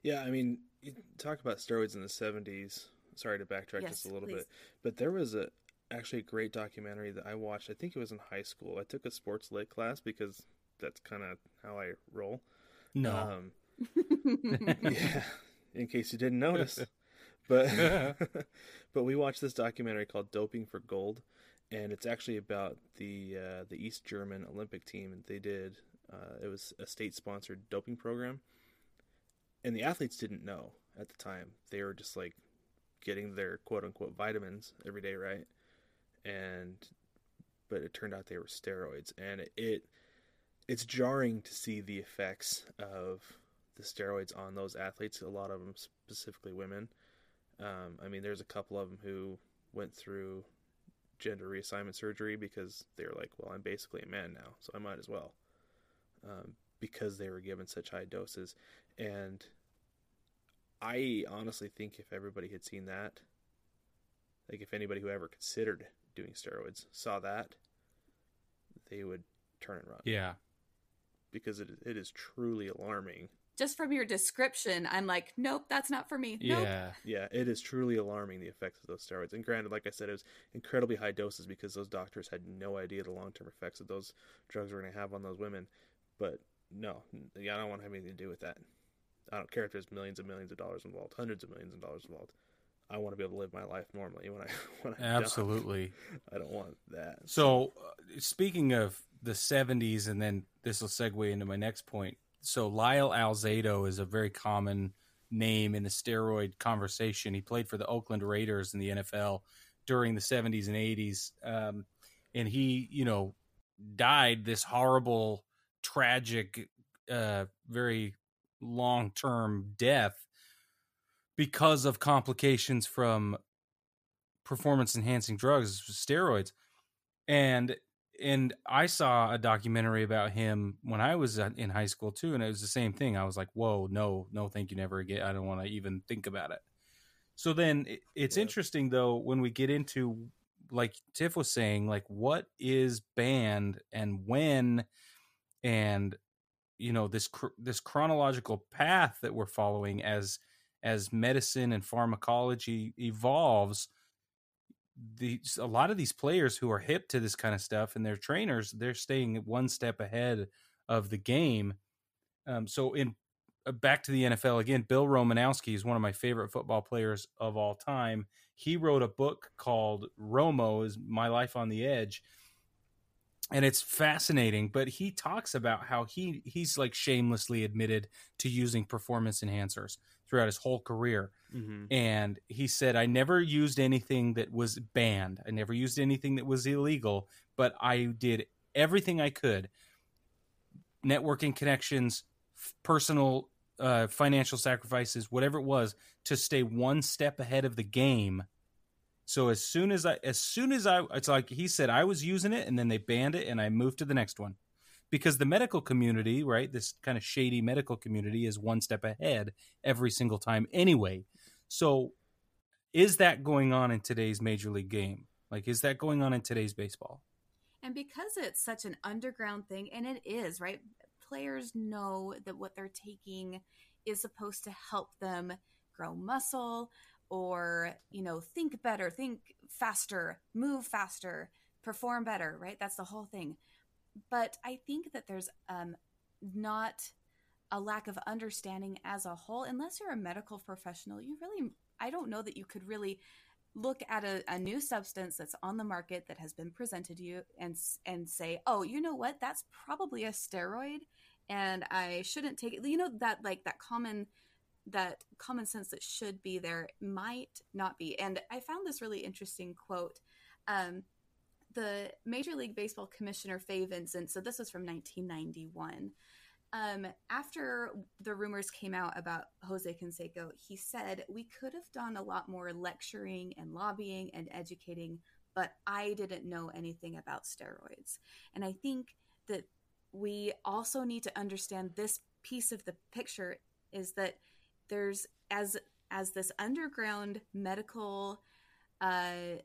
S1: yeah i mean you talk about steroids in the 70s sorry to backtrack yes, just a little please. bit but there was a actually a great documentary that I watched. I think it was in high school. I took a sports lit class because that's kind of how I roll.
S2: No. Um,
S1: yeah, in case you didn't notice. But but we watched this documentary called Doping for Gold and it's actually about the uh, the East German Olympic team. They did uh, it was a state sponsored doping program, and the athletes didn't know at the time. They were just like getting their quote unquote vitamins every day, right? and but it turned out they were steroids, and it it's jarring to see the effects of the steroids on those athletes. A lot of them, specifically women. Um, I mean, there's a couple of them who went through gender reassignment surgery because they're like, "Well, I'm basically a man now, so I might as well," um, because they were given such high doses. And I honestly think if everybody had seen that, like if anybody who ever considered doing steroids saw that, they would turn and run.
S2: Yeah.
S1: Because it it is truly alarming.
S6: Just from your description, I'm like, nope, that's not for me. Nope.
S2: Yeah.
S1: Yeah, it is truly alarming the effects of those steroids. And granted, like I said, it was incredibly high doses because those doctors had no idea the long term effects that those drugs were going to have on those women. But no, yeah, I don't want to have anything to do with that. I don't care if there's millions and millions of dollars involved, hundreds of millions of dollars involved. I want to be able to live my life normally when I when I
S2: absolutely.
S1: I don't want that.
S2: So, uh, speaking of the '70s, and then this will segue into my next point. So, Lyle Alzado is a very common name in the steroid conversation. He played for the Oakland Raiders in the NFL during the '70s and '80s, um, and he, you know, died this horrible, tragic, uh, very long-term death because of complications from performance enhancing drugs, steroids. And and I saw a documentary about him when I was in high school too, and it was the same thing. I was like, "Whoa, no, no, thank you, never again. I don't want to even think about it." So then it's yeah. interesting though when we get into like Tiff was saying, like what is banned and when, and you know this this chronological path that we're following as as medicine and pharmacology evolves these a lot of these players who are hip to this kind of stuff and their trainers they're staying one step ahead of the game. Um, so in uh, back to the NFL again Bill Romanowski is one of my favorite football players of all time. He wrote a book called Romo is my life on the edge and it's fascinating but he talks about how he he's like shamelessly admitted to using performance enhancers throughout his whole career mm-hmm. and he said i never used anything that was banned i never used anything that was illegal but i did everything i could networking connections personal uh, financial sacrifices whatever it was to stay one step ahead of the game so as soon as I, as soon as I, it's like he said, I was using it, and then they banned it, and I moved to the next one, because the medical community, right, this kind of shady medical community, is one step ahead every single time anyway. So, is that going on in today's major league game? Like, is that going on in today's baseball?
S6: And because it's such an underground thing, and it is right, players know that what they're taking is supposed to help them grow muscle or you know think better think faster move faster perform better right? That's the whole thing. But i think that there's um not a lack of understanding as a whole. Unless you're a medical professional you really i don't know that you could really look at a, a new substance that's on the market that has been presented to you and and say oh you know what? That's probably a steroid and i shouldn't take it. You know that like that common that common sense that should be there might not be. And I found this really interesting quote. Um, the Major League Baseball Commissioner Fay Vincent, so this was from 1991. Um, after the rumors came out about Jose Canseco, he said, We could have done a lot more lecturing and lobbying and educating, but I didn't know anything about steroids. And I think that we also need to understand this piece of the picture is that there's as as this underground medical uh,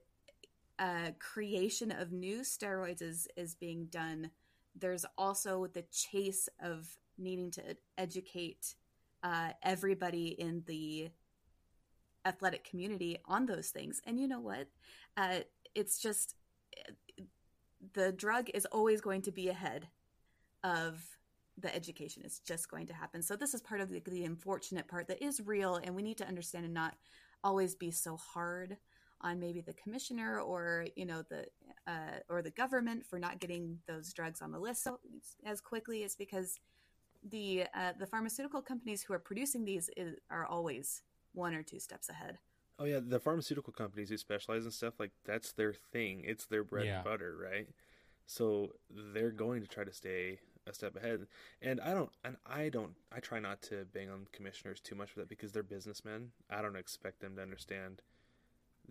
S6: uh, creation of new steroids is is being done. There's also the chase of needing to educate uh, everybody in the athletic community on those things. And you know what? Uh, it's just the drug is always going to be ahead of the education is just going to happen. So this is part of the, the unfortunate part that is real, and we need to understand and not always be so hard on maybe the commissioner or you know the uh, or the government for not getting those drugs on the list so, as quickly is because the uh, the pharmaceutical companies who are producing these is, are always one or two steps ahead.
S1: Oh yeah, the pharmaceutical companies who specialize in stuff like that's their thing. It's their bread yeah. and butter, right? So they're going to try to stay a step ahead. And I don't, and I don't, I try not to bang on commissioners too much for that because they're businessmen. I don't expect them to understand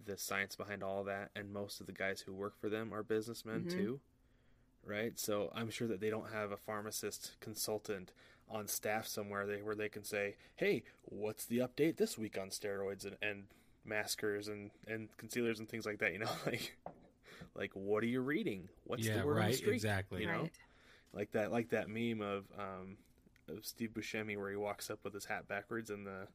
S1: the science behind all of that. And most of the guys who work for them are businessmen mm-hmm. too, right? So I'm sure that they don't have a pharmacist consultant on staff somewhere they, where they can say, "Hey, what's the update this week on steroids and, and maskers and and concealers and things like that?" You know, like like what are you reading? What's
S2: yeah,
S1: the word
S2: right,
S1: on the street?
S2: Exactly.
S1: You know, right like that like that meme of um, of Steve Buscemi where he walks up with his hat backwards and the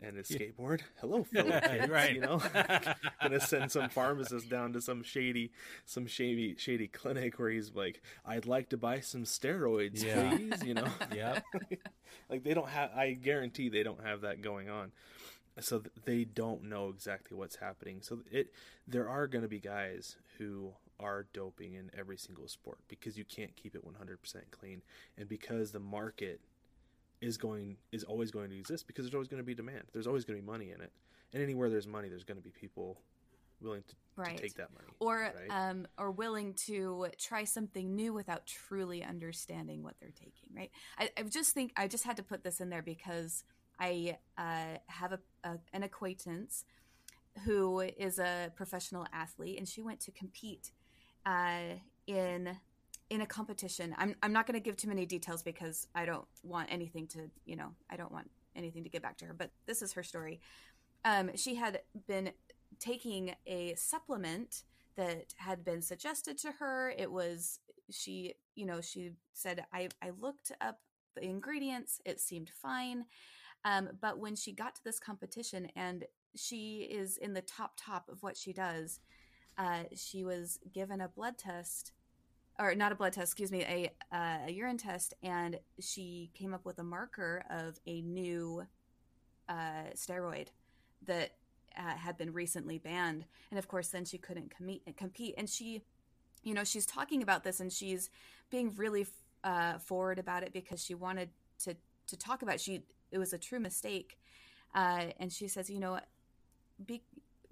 S1: and his yeah. skateboard. Hello, Philip. Kids, right. You know, gonna send some pharmacist down to some shady, some shady, shady clinic where he's like, "I'd like to buy some steroids, yeah. please." You know,
S2: yeah.
S1: like they don't have. I guarantee they don't have that going on. So they don't know exactly what's happening. So it, there are going to be guys who are doping in every single sport because you can't keep it 100% clean and because the market is going is always going to exist because there's always going to be demand there's always going to be money in it and anywhere there's money there's going to be people willing to, right. to take that money
S6: or right? um or willing to try something new without truly understanding what they're taking right I, I just think i just had to put this in there because I uh, have a, a, an acquaintance who is a professional athlete, and she went to compete uh, in in a competition. I'm I'm not going to give too many details because I don't want anything to you know I don't want anything to get back to her. But this is her story. Um, she had been taking a supplement that had been suggested to her. It was she you know she said I I looked up the ingredients. It seemed fine. Um, but when she got to this competition and she is in the top top of what she does, uh, she was given a blood test or not a blood test, excuse me, a, uh, a urine test, and she came up with a marker of a new uh, steroid that uh, had been recently banned. And of course, then she couldn't com- compete. And she, you know, she's talking about this and she's being really uh, forward about it because she wanted to to talk about. It. She it was a true mistake, and she says, you know, be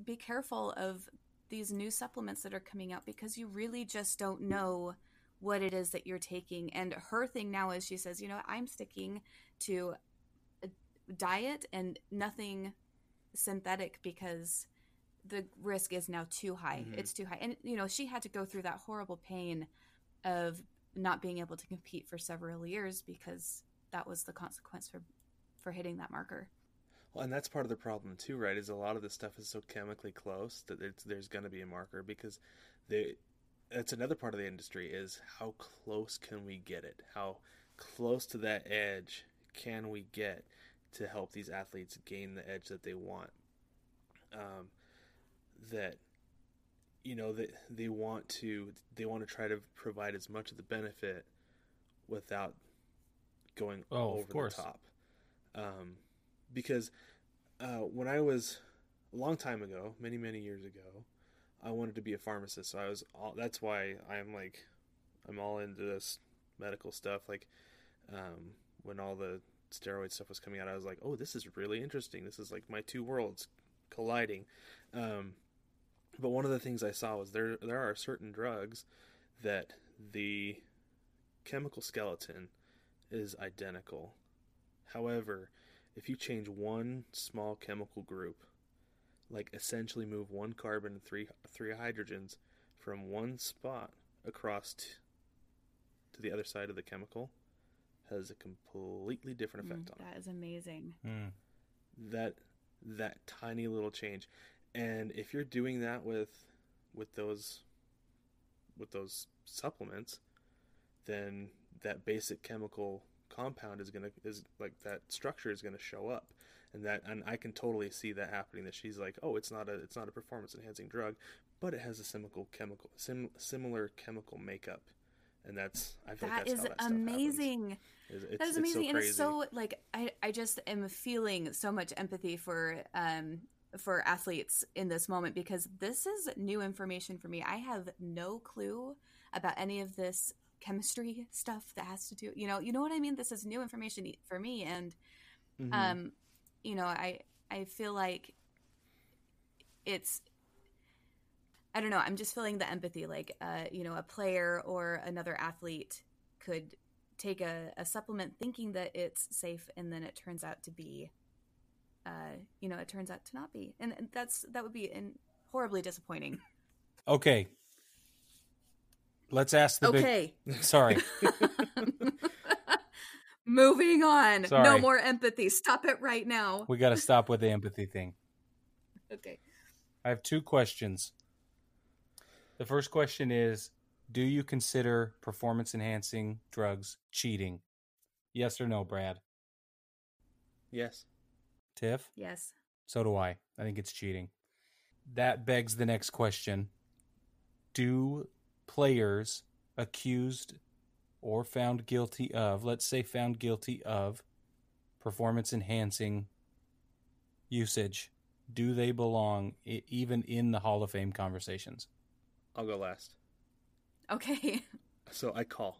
S6: be careful of these new supplements that are coming out because you really just don't know what it is that you're taking. And her thing now is she says, you know, I'm sticking to diet and nothing synthetic because the risk is now too high. Mm-hmm. It's too high. And, you know, she had to go through that horrible pain of not being able to compete for several years because that was the consequence for for hitting that marker.
S1: Well, and that's part of the problem too, right? Is a lot of this stuff is so chemically close that there's going to be a marker because they. That's another part of the industry is how close can we get it? How close to that edge can we get to help these athletes gain the edge that they want? Um, that you know that they want to they want to try to provide as much of the benefit without going oh, over the top. Um, because uh, when I was a long time ago, many many years ago, I wanted to be a pharmacist. So I was all. That's why I'm like, I'm all into this medical stuff. Like, um, when all the steroid stuff was coming out, I was like, oh, this is really interesting. This is like my two worlds colliding. Um, but one of the things I saw was there there are certain drugs that the chemical skeleton is identical. However, if you change one small chemical group, like essentially move one carbon and three three hydrogens from one spot across t- to the other side of the chemical, has a completely different effect mm, on
S6: that it. That is amazing.
S1: Mm. That that tiny little change, and if you're doing that with with those with those supplements, then that basic chemical compound is gonna is like that structure is gonna show up. And that and I can totally see that happening that she's like oh it's not a it's not a performance enhancing drug but it has a similar chemical sim, similar chemical makeup. And that's I
S6: think that is that amazing. It's, that is amazing, so and it's so like I I just am feeling so much empathy for um for athletes in this moment because this is new information for me. I have no clue about any of this chemistry stuff that has to do you know you know what i mean? This is new information for me and mm-hmm. um you know i i feel like it's i don't know i'm just feeling the empathy like uh you know a player or another athlete could take a, a supplement thinking that it's safe and then it turns out to be uh you know it turns out to not be. And that's that would be in horribly disappointing
S2: okay Let's ask the
S6: okay.
S2: big. Sorry.
S6: Moving on. Sorry. No more empathy. Stop it right now.
S2: We got to stop with the empathy thing.
S6: Okay.
S2: I have two questions. The first question is Do you consider performance enhancing drugs cheating? Yes or no, Brad?
S1: Yes.
S2: Tiff?
S6: Yes.
S2: So do I. I think it's cheating. That begs the next question Do players accused or found guilty of, let's say found guilty of performance enhancing usage, do they belong even in the Hall of Fame conversations?
S1: I'll go last.
S6: Okay.
S1: So I call.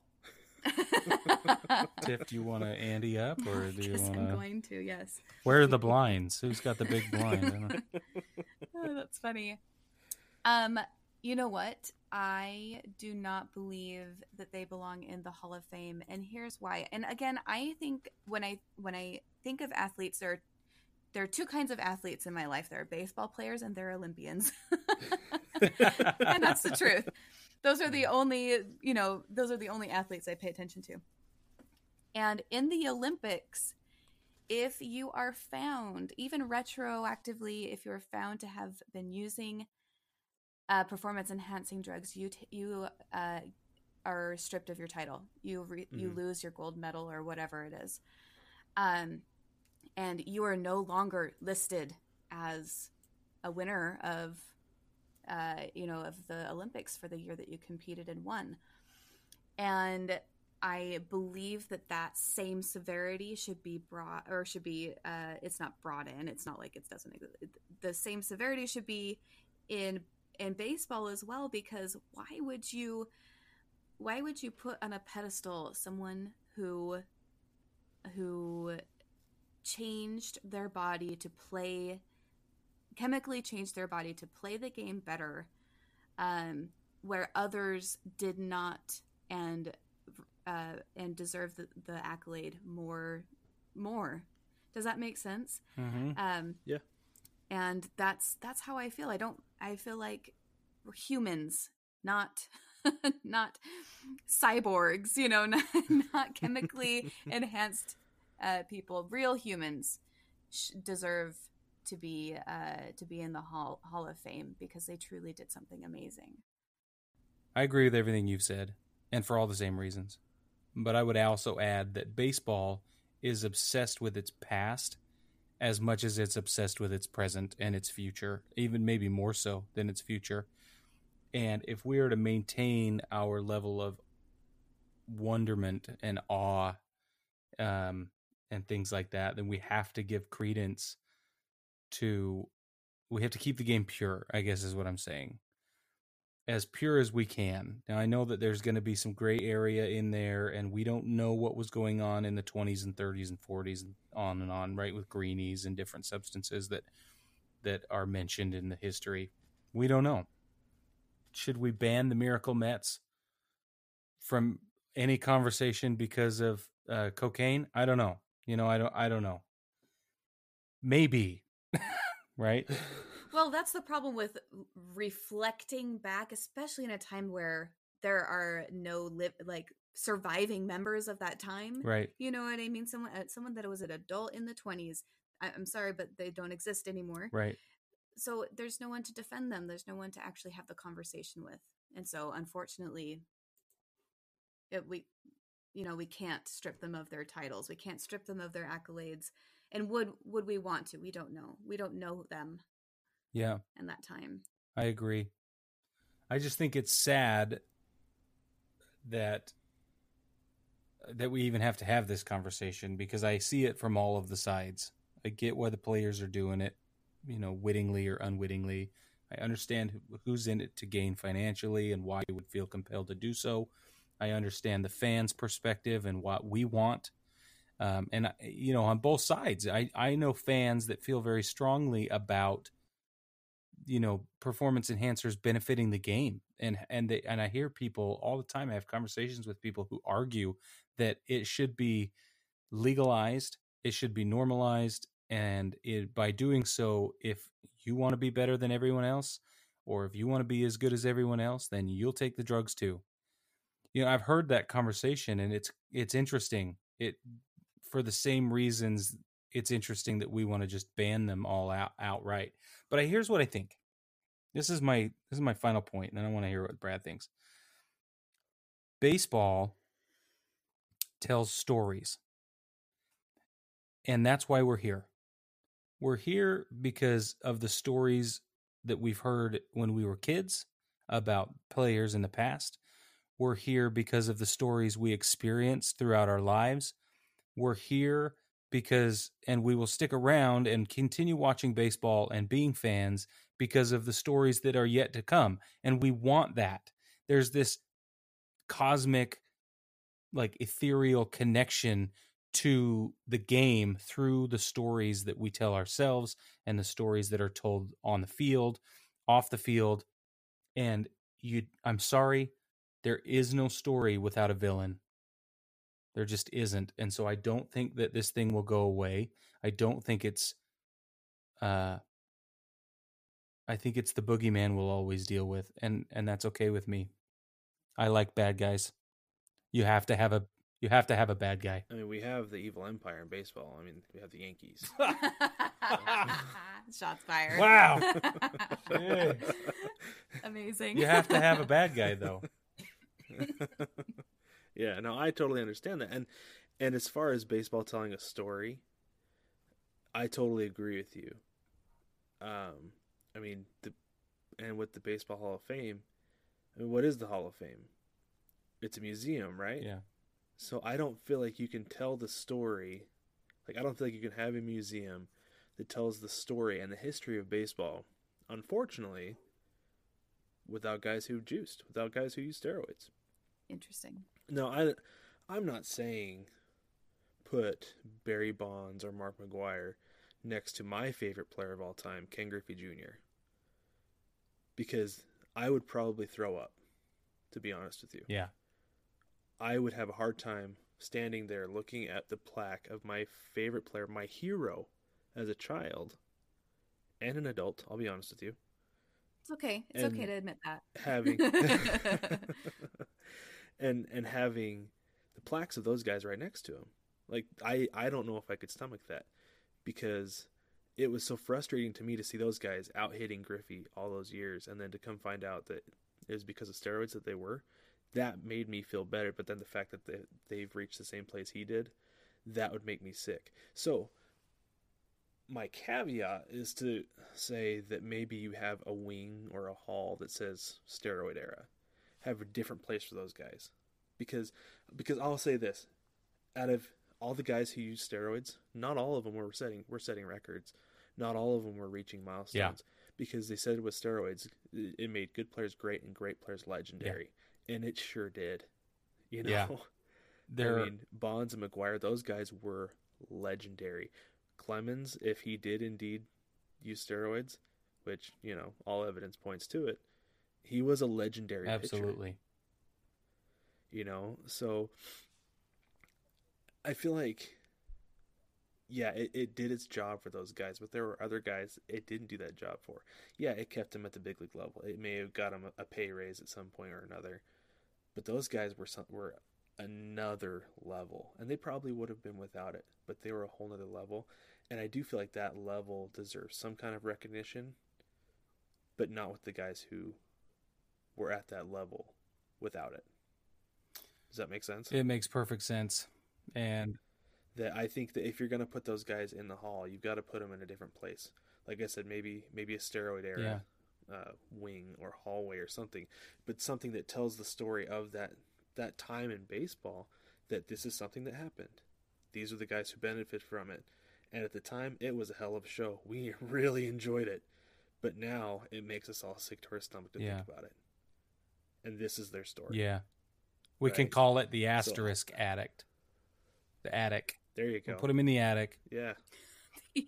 S2: Tiff, do you want to Andy up or do you want to?
S6: I'm going to, yes.
S2: Where are the blinds? Who's got the big blind?
S6: oh, that's funny. Um, You know what? I do not believe that they belong in the Hall of Fame, and here's why. And again, I think when I when I think of athletes, there are, there are two kinds of athletes in my life. There are baseball players and there are Olympians, and that's the truth. Those are the only you know those are the only athletes I pay attention to. And in the Olympics, if you are found, even retroactively, if you are found to have been using uh, performance enhancing drugs, you t- you uh, are stripped of your title. You re- mm-hmm. you lose your gold medal or whatever it is, um, and you are no longer listed as a winner of uh, you know of the Olympics for the year that you competed and won. And I believe that that same severity should be brought or should be uh, it's not brought in. It's not like it doesn't exist. The same severity should be in in baseball as well because why would you why would you put on a pedestal someone who who changed their body to play chemically changed their body to play the game better um, where others did not and uh, and deserve the, the accolade more more? Does that make sense?
S2: Mm-hmm. um, yeah
S6: and that's that's how i feel. I don't i feel like we're humans not not cyborgs you know not, not chemically enhanced uh, people. Real humans sh- deserve to be uh, to be in the hall hall of fame because they truly did something amazing.
S2: I agree with everything you've said and for all the same reasons. But i would also add that baseball is obsessed with its past as much as it's obsessed with its present and its future, even maybe more so than its future. And if we are to maintain our level of wonderment and awe um, and things like that, then we have to give credence to, we have to keep the game pure, I guess is what I'm saying as pure as we can. Now, I know that there's going to be some gray area in there, and we don't know what was going on in the 20s and 30s and 40s and on and on, right? With greenies and different substances that that are mentioned in the history. We don't know. Should we ban the Miracle Mets from any conversation because of uh, cocaine? I don't know. You know, I don't. I don't know. Maybe, right?
S6: Well, that's the problem with reflecting back, especially in a time where there are no live like surviving members of that time.
S2: Right.
S6: You know what I mean? Someone uh, someone that was an adult in the 20s. I, I'm sorry, but they don't exist anymore.
S2: Right.
S6: So there's no one to defend them. There's no one to actually have the conversation with. And so unfortunately it, we you know, we can't strip them of their titles. We can't strip them of their accolades. And would would we want to? We don't know. We don't know them.
S2: Yeah.
S6: In that time.
S2: I agree. I just think it's sad that that we even have to have this conversation because I see it from all of the sides. I get why the players are doing it, you know, wittingly or unwittingly. I understand who's in it to gain financially and why you would feel compelled to do so. I understand the fans' perspective and what we want. Um, and, you know, on both sides, I, I know fans that feel very strongly about you know performance enhancers benefiting the game and and they and I hear people all the time I have conversations with people who argue that it should be legalized it should be normalized and it, by doing so if you want to be better than everyone else or if you want to be as good as everyone else then you'll take the drugs too you know I've heard that conversation and it's it's interesting it for the same reasons it's interesting that we want to just ban them all out outright. But I, here's what I think. This is my this is my final point, and then I want to hear what Brad thinks. Baseball tells stories. And that's why we're here. We're here because of the stories that we've heard when we were kids about players in the past. We're here because of the stories we experienced throughout our lives. We're here because and we will stick around and continue watching baseball and being fans because of the stories that are yet to come and we want that there's this cosmic like ethereal connection to the game through the stories that we tell ourselves and the stories that are told on the field off the field and you I'm sorry, there is no story without a villain. There just isn't. And so I don't think that this thing will go away. I don't think it's uh I think it's the boogeyman we'll always deal with and and that's okay with me. I like bad guys. You have to have a you have to have a bad guy.
S1: I mean, we have the evil empire in baseball. I mean, we have the Yankees.
S6: Shots fired.
S2: Wow.
S6: Amazing.
S2: You have to have a bad guy though.
S1: yeah, no, I totally understand that. And and as far as baseball telling a story, I totally agree with you. Um, I mean, the and with the Baseball Hall of Fame, I mean, what is the Hall of Fame? It's a museum, right?
S2: Yeah.
S1: So I don't feel like you can tell the story. Like I don't feel like you can have a museum that tells the story and the history of baseball. Unfortunately, without guys who juiced, without guys who use steroids.
S6: Interesting.
S1: No, I, I'm not saying put Barry Bonds or Mark McGwire next to my favorite player of all time, Ken Griffey Jr. Because I would probably throw up, to be honest with you.
S2: Yeah.
S1: I would have a hard time standing there looking at the plaque of my favorite player, my hero as a child and an adult, I'll be honest with you.
S6: It's okay. It's and okay to admit that.
S1: Having and and having the plaques of those guys right next to him. Like I I don't know if I could stomach that because it was so frustrating to me to see those guys out hitting Griffey all those years and then to come find out that it was because of steroids that they were that made me feel better. But then the fact that they, they've reached the same place he did, that would make me sick. So my caveat is to say that maybe you have a wing or a hall that says steroid era. Have a different place for those guys. Because because I'll say this. Out of all the guys who use steroids, not all of them were setting were setting records. Not all of them were reaching milestones.
S2: Yeah.
S1: Because they said with steroids, it made good players great and great players legendary. Yeah. And it sure did. You know? Yeah. There... I mean, Bonds and McGwire those guys were legendary. Clemens, if he did indeed use steroids, which you know all evidence points to it, he was a legendary.
S2: Absolutely.
S1: Pitcher. You know, so I feel like, yeah, it, it did its job for those guys, but there were other guys it didn't do that job for. Yeah, it kept them at the big league level. It may have got them a pay raise at some point or another, but those guys were some, were another level, and they probably would have been without it, but they were a whole other level. And I do feel like that level deserves some kind of recognition, but not with the guys who were at that level without it. Does that make sense?
S2: It makes perfect sense. And
S1: that I think that if you're going to put those guys in the hall, you've got to put them in a different place. Like I said, maybe maybe a steroid era yeah. uh, wing or hallway or something, but something that tells the story of that that time in baseball that this is something that happened. These are the guys who benefit from it. And at the time, it was a hell of a show. We really enjoyed it. But now it makes us all sick to our stomach to yeah. think about it. And this is their story.
S2: Yeah. We right? can call it the asterisk so, addict. The attic.
S1: There you go.
S2: We'll put them in the attic.
S1: Yeah.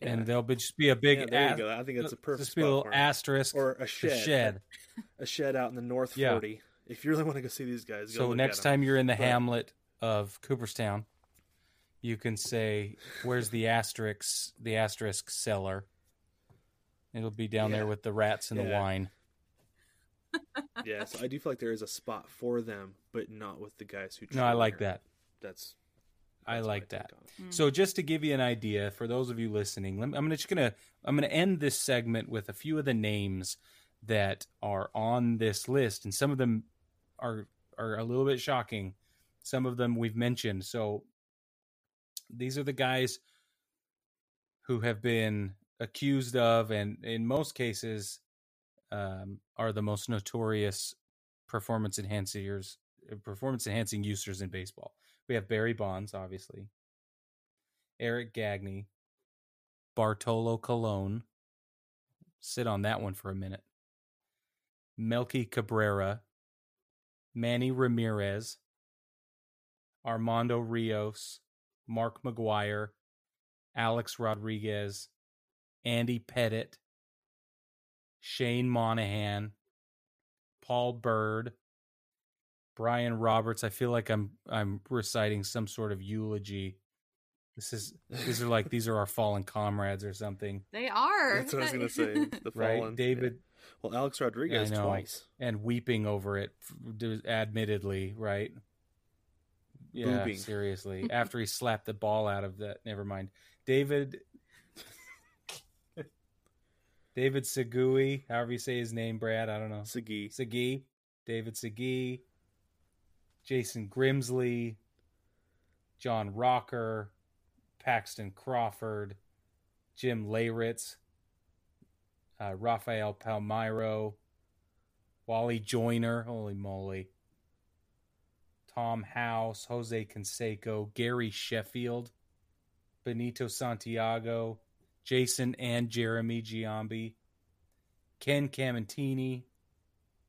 S2: And there'll be, just be a big.
S1: Yeah, there you go. I think that's a perfect.
S2: Just be a little asterisk
S1: or a shed.
S2: A shed.
S1: a shed out in the North yeah. Forty. If you really want to go see these guys,
S2: so next time you're in the but, Hamlet of Cooperstown, you can say, "Where's the asterisk? The asterisk cellar." It'll be down yeah. there with the rats and yeah. the wine.
S1: Yeah, so I do feel like there is a spot for them, but not with the guys who.
S2: No, I like that.
S1: That's.
S2: I like I that. Mm. So just to give you an idea for those of you listening, I'm just gonna I'm gonna end this segment with a few of the names that are on this list, and some of them are are a little bit shocking. Some of them we've mentioned. So these are the guys who have been accused of, and in most cases, um, are the most notorious performance enhancers, uh, performance enhancing users in baseball. We have Barry Bonds, obviously, Eric Gagne, Bartolo Colon. Sit on that one for a minute. Melky Cabrera, Manny Ramirez, Armando Rios, Mark McGwire, Alex Rodriguez, Andy Pettitte, Shane Monahan, Paul Byrd, Brian Roberts. I feel like I'm I'm reciting some sort of eulogy. This is these are like these are our fallen comrades or something.
S6: They are.
S1: That's what I was gonna say. The
S2: fallen, right, David.
S1: Yeah. Well, Alex Rodriguez twice
S2: and weeping over it, admittedly, right? Yeah, Boobing. seriously. After he slapped the ball out of that, never mind. David David Segui, however you say his name, Brad. I don't know.
S1: Segui.
S2: Segui. David Segui. Jason Grimsley. John Rocker. Paxton Crawford. Jim Leyritz. Uh, Rafael Palmeiro. Wally Joyner. Holy moly. Tom House. Jose Canseco. Gary Sheffield. Benito Santiago. Jason and Jeremy Giambi, Ken Caminiti,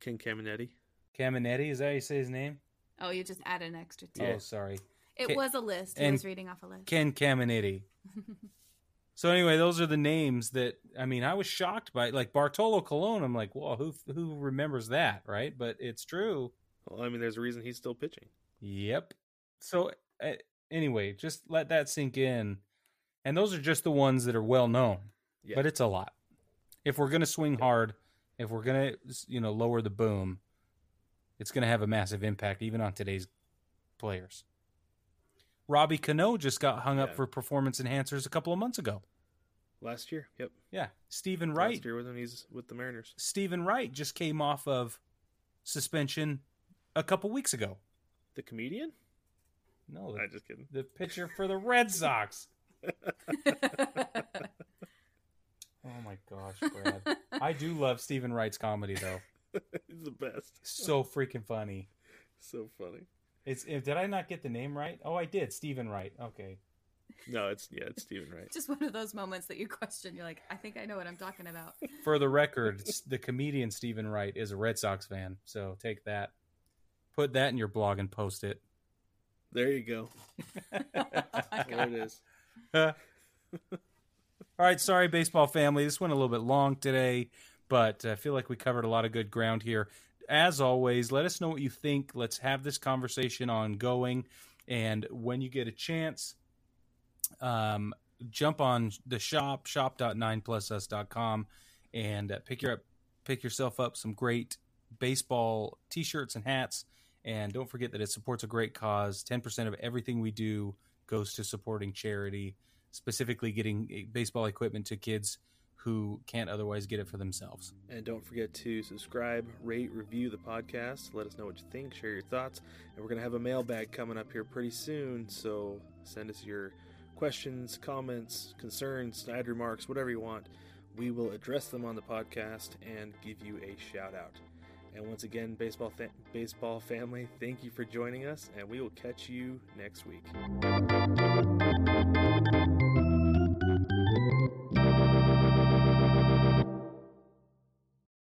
S1: Ken Caminetti.
S2: Caminetti, is that how you say his name?
S6: Oh, you just add an extra
S2: two. Oh, sorry.
S6: It Ken, was a list. I was reading off a list.
S2: Ken Caminiti. so anyway, those are the names that I mean. I was shocked by like Bartolo Colon. I'm like, well, who who remembers that, right? But it's true.
S1: Well, I mean, there's a reason he's still pitching.
S2: Yep. So uh, anyway, just let that sink in and those are just the ones that are well known. Yeah. But it's a lot. If we're going to swing yeah. hard, if we're going to you know lower the boom, it's going to have a massive impact even on today's players. Robbie Cano just got hung yeah. up for performance enhancers a couple of months ago.
S1: Last year, yep.
S2: Yeah, Steven Wright.
S1: Last year when he's with the Mariners.
S2: Steven Wright just came off of suspension a couple weeks ago.
S1: The comedian?
S2: No,
S1: the, I'm just kidding.
S2: The pitcher for the Red Sox. oh my gosh, Brad. I do love Steven Wright's comedy though.
S1: He's the best.
S2: So freaking funny.
S1: So funny.
S2: It's did I not get the name right? Oh, I did. Steven Wright. Okay.
S1: No, it's yeah, it's Steven Wright.
S6: Just one of those moments that you question. You're like, I think I know what I'm talking about.
S2: For the record, the comedian Steven Wright is a Red Sox fan, so take that. Put that in your blog and post it.
S1: There you go. there it is.
S2: All right, sorry, baseball family. This went a little bit long today, but I feel like we covered a lot of good ground here. As always, let us know what you think. Let's have this conversation ongoing. And when you get a chance, um, jump on the shop, shop.9plusus.com, and uh, pick your up, pick yourself up some great baseball t-shirts and hats. And don't forget that it supports a great cause. Ten percent of everything we do goes to supporting charity, specifically getting eh, baseball equipment to kids who can't otherwise get it for themselves.
S1: And don't forget to subscribe, rate, review the podcast. Let us know what you think, share your thoughts. And we're going to have a mailbag coming up here pretty soon. So send us your questions, comments, concerns, side remarks, whatever you want. We will address them on the podcast and give you a shout out. And once again, baseball fa- baseball family, thank you for joining us, and we will catch you next week.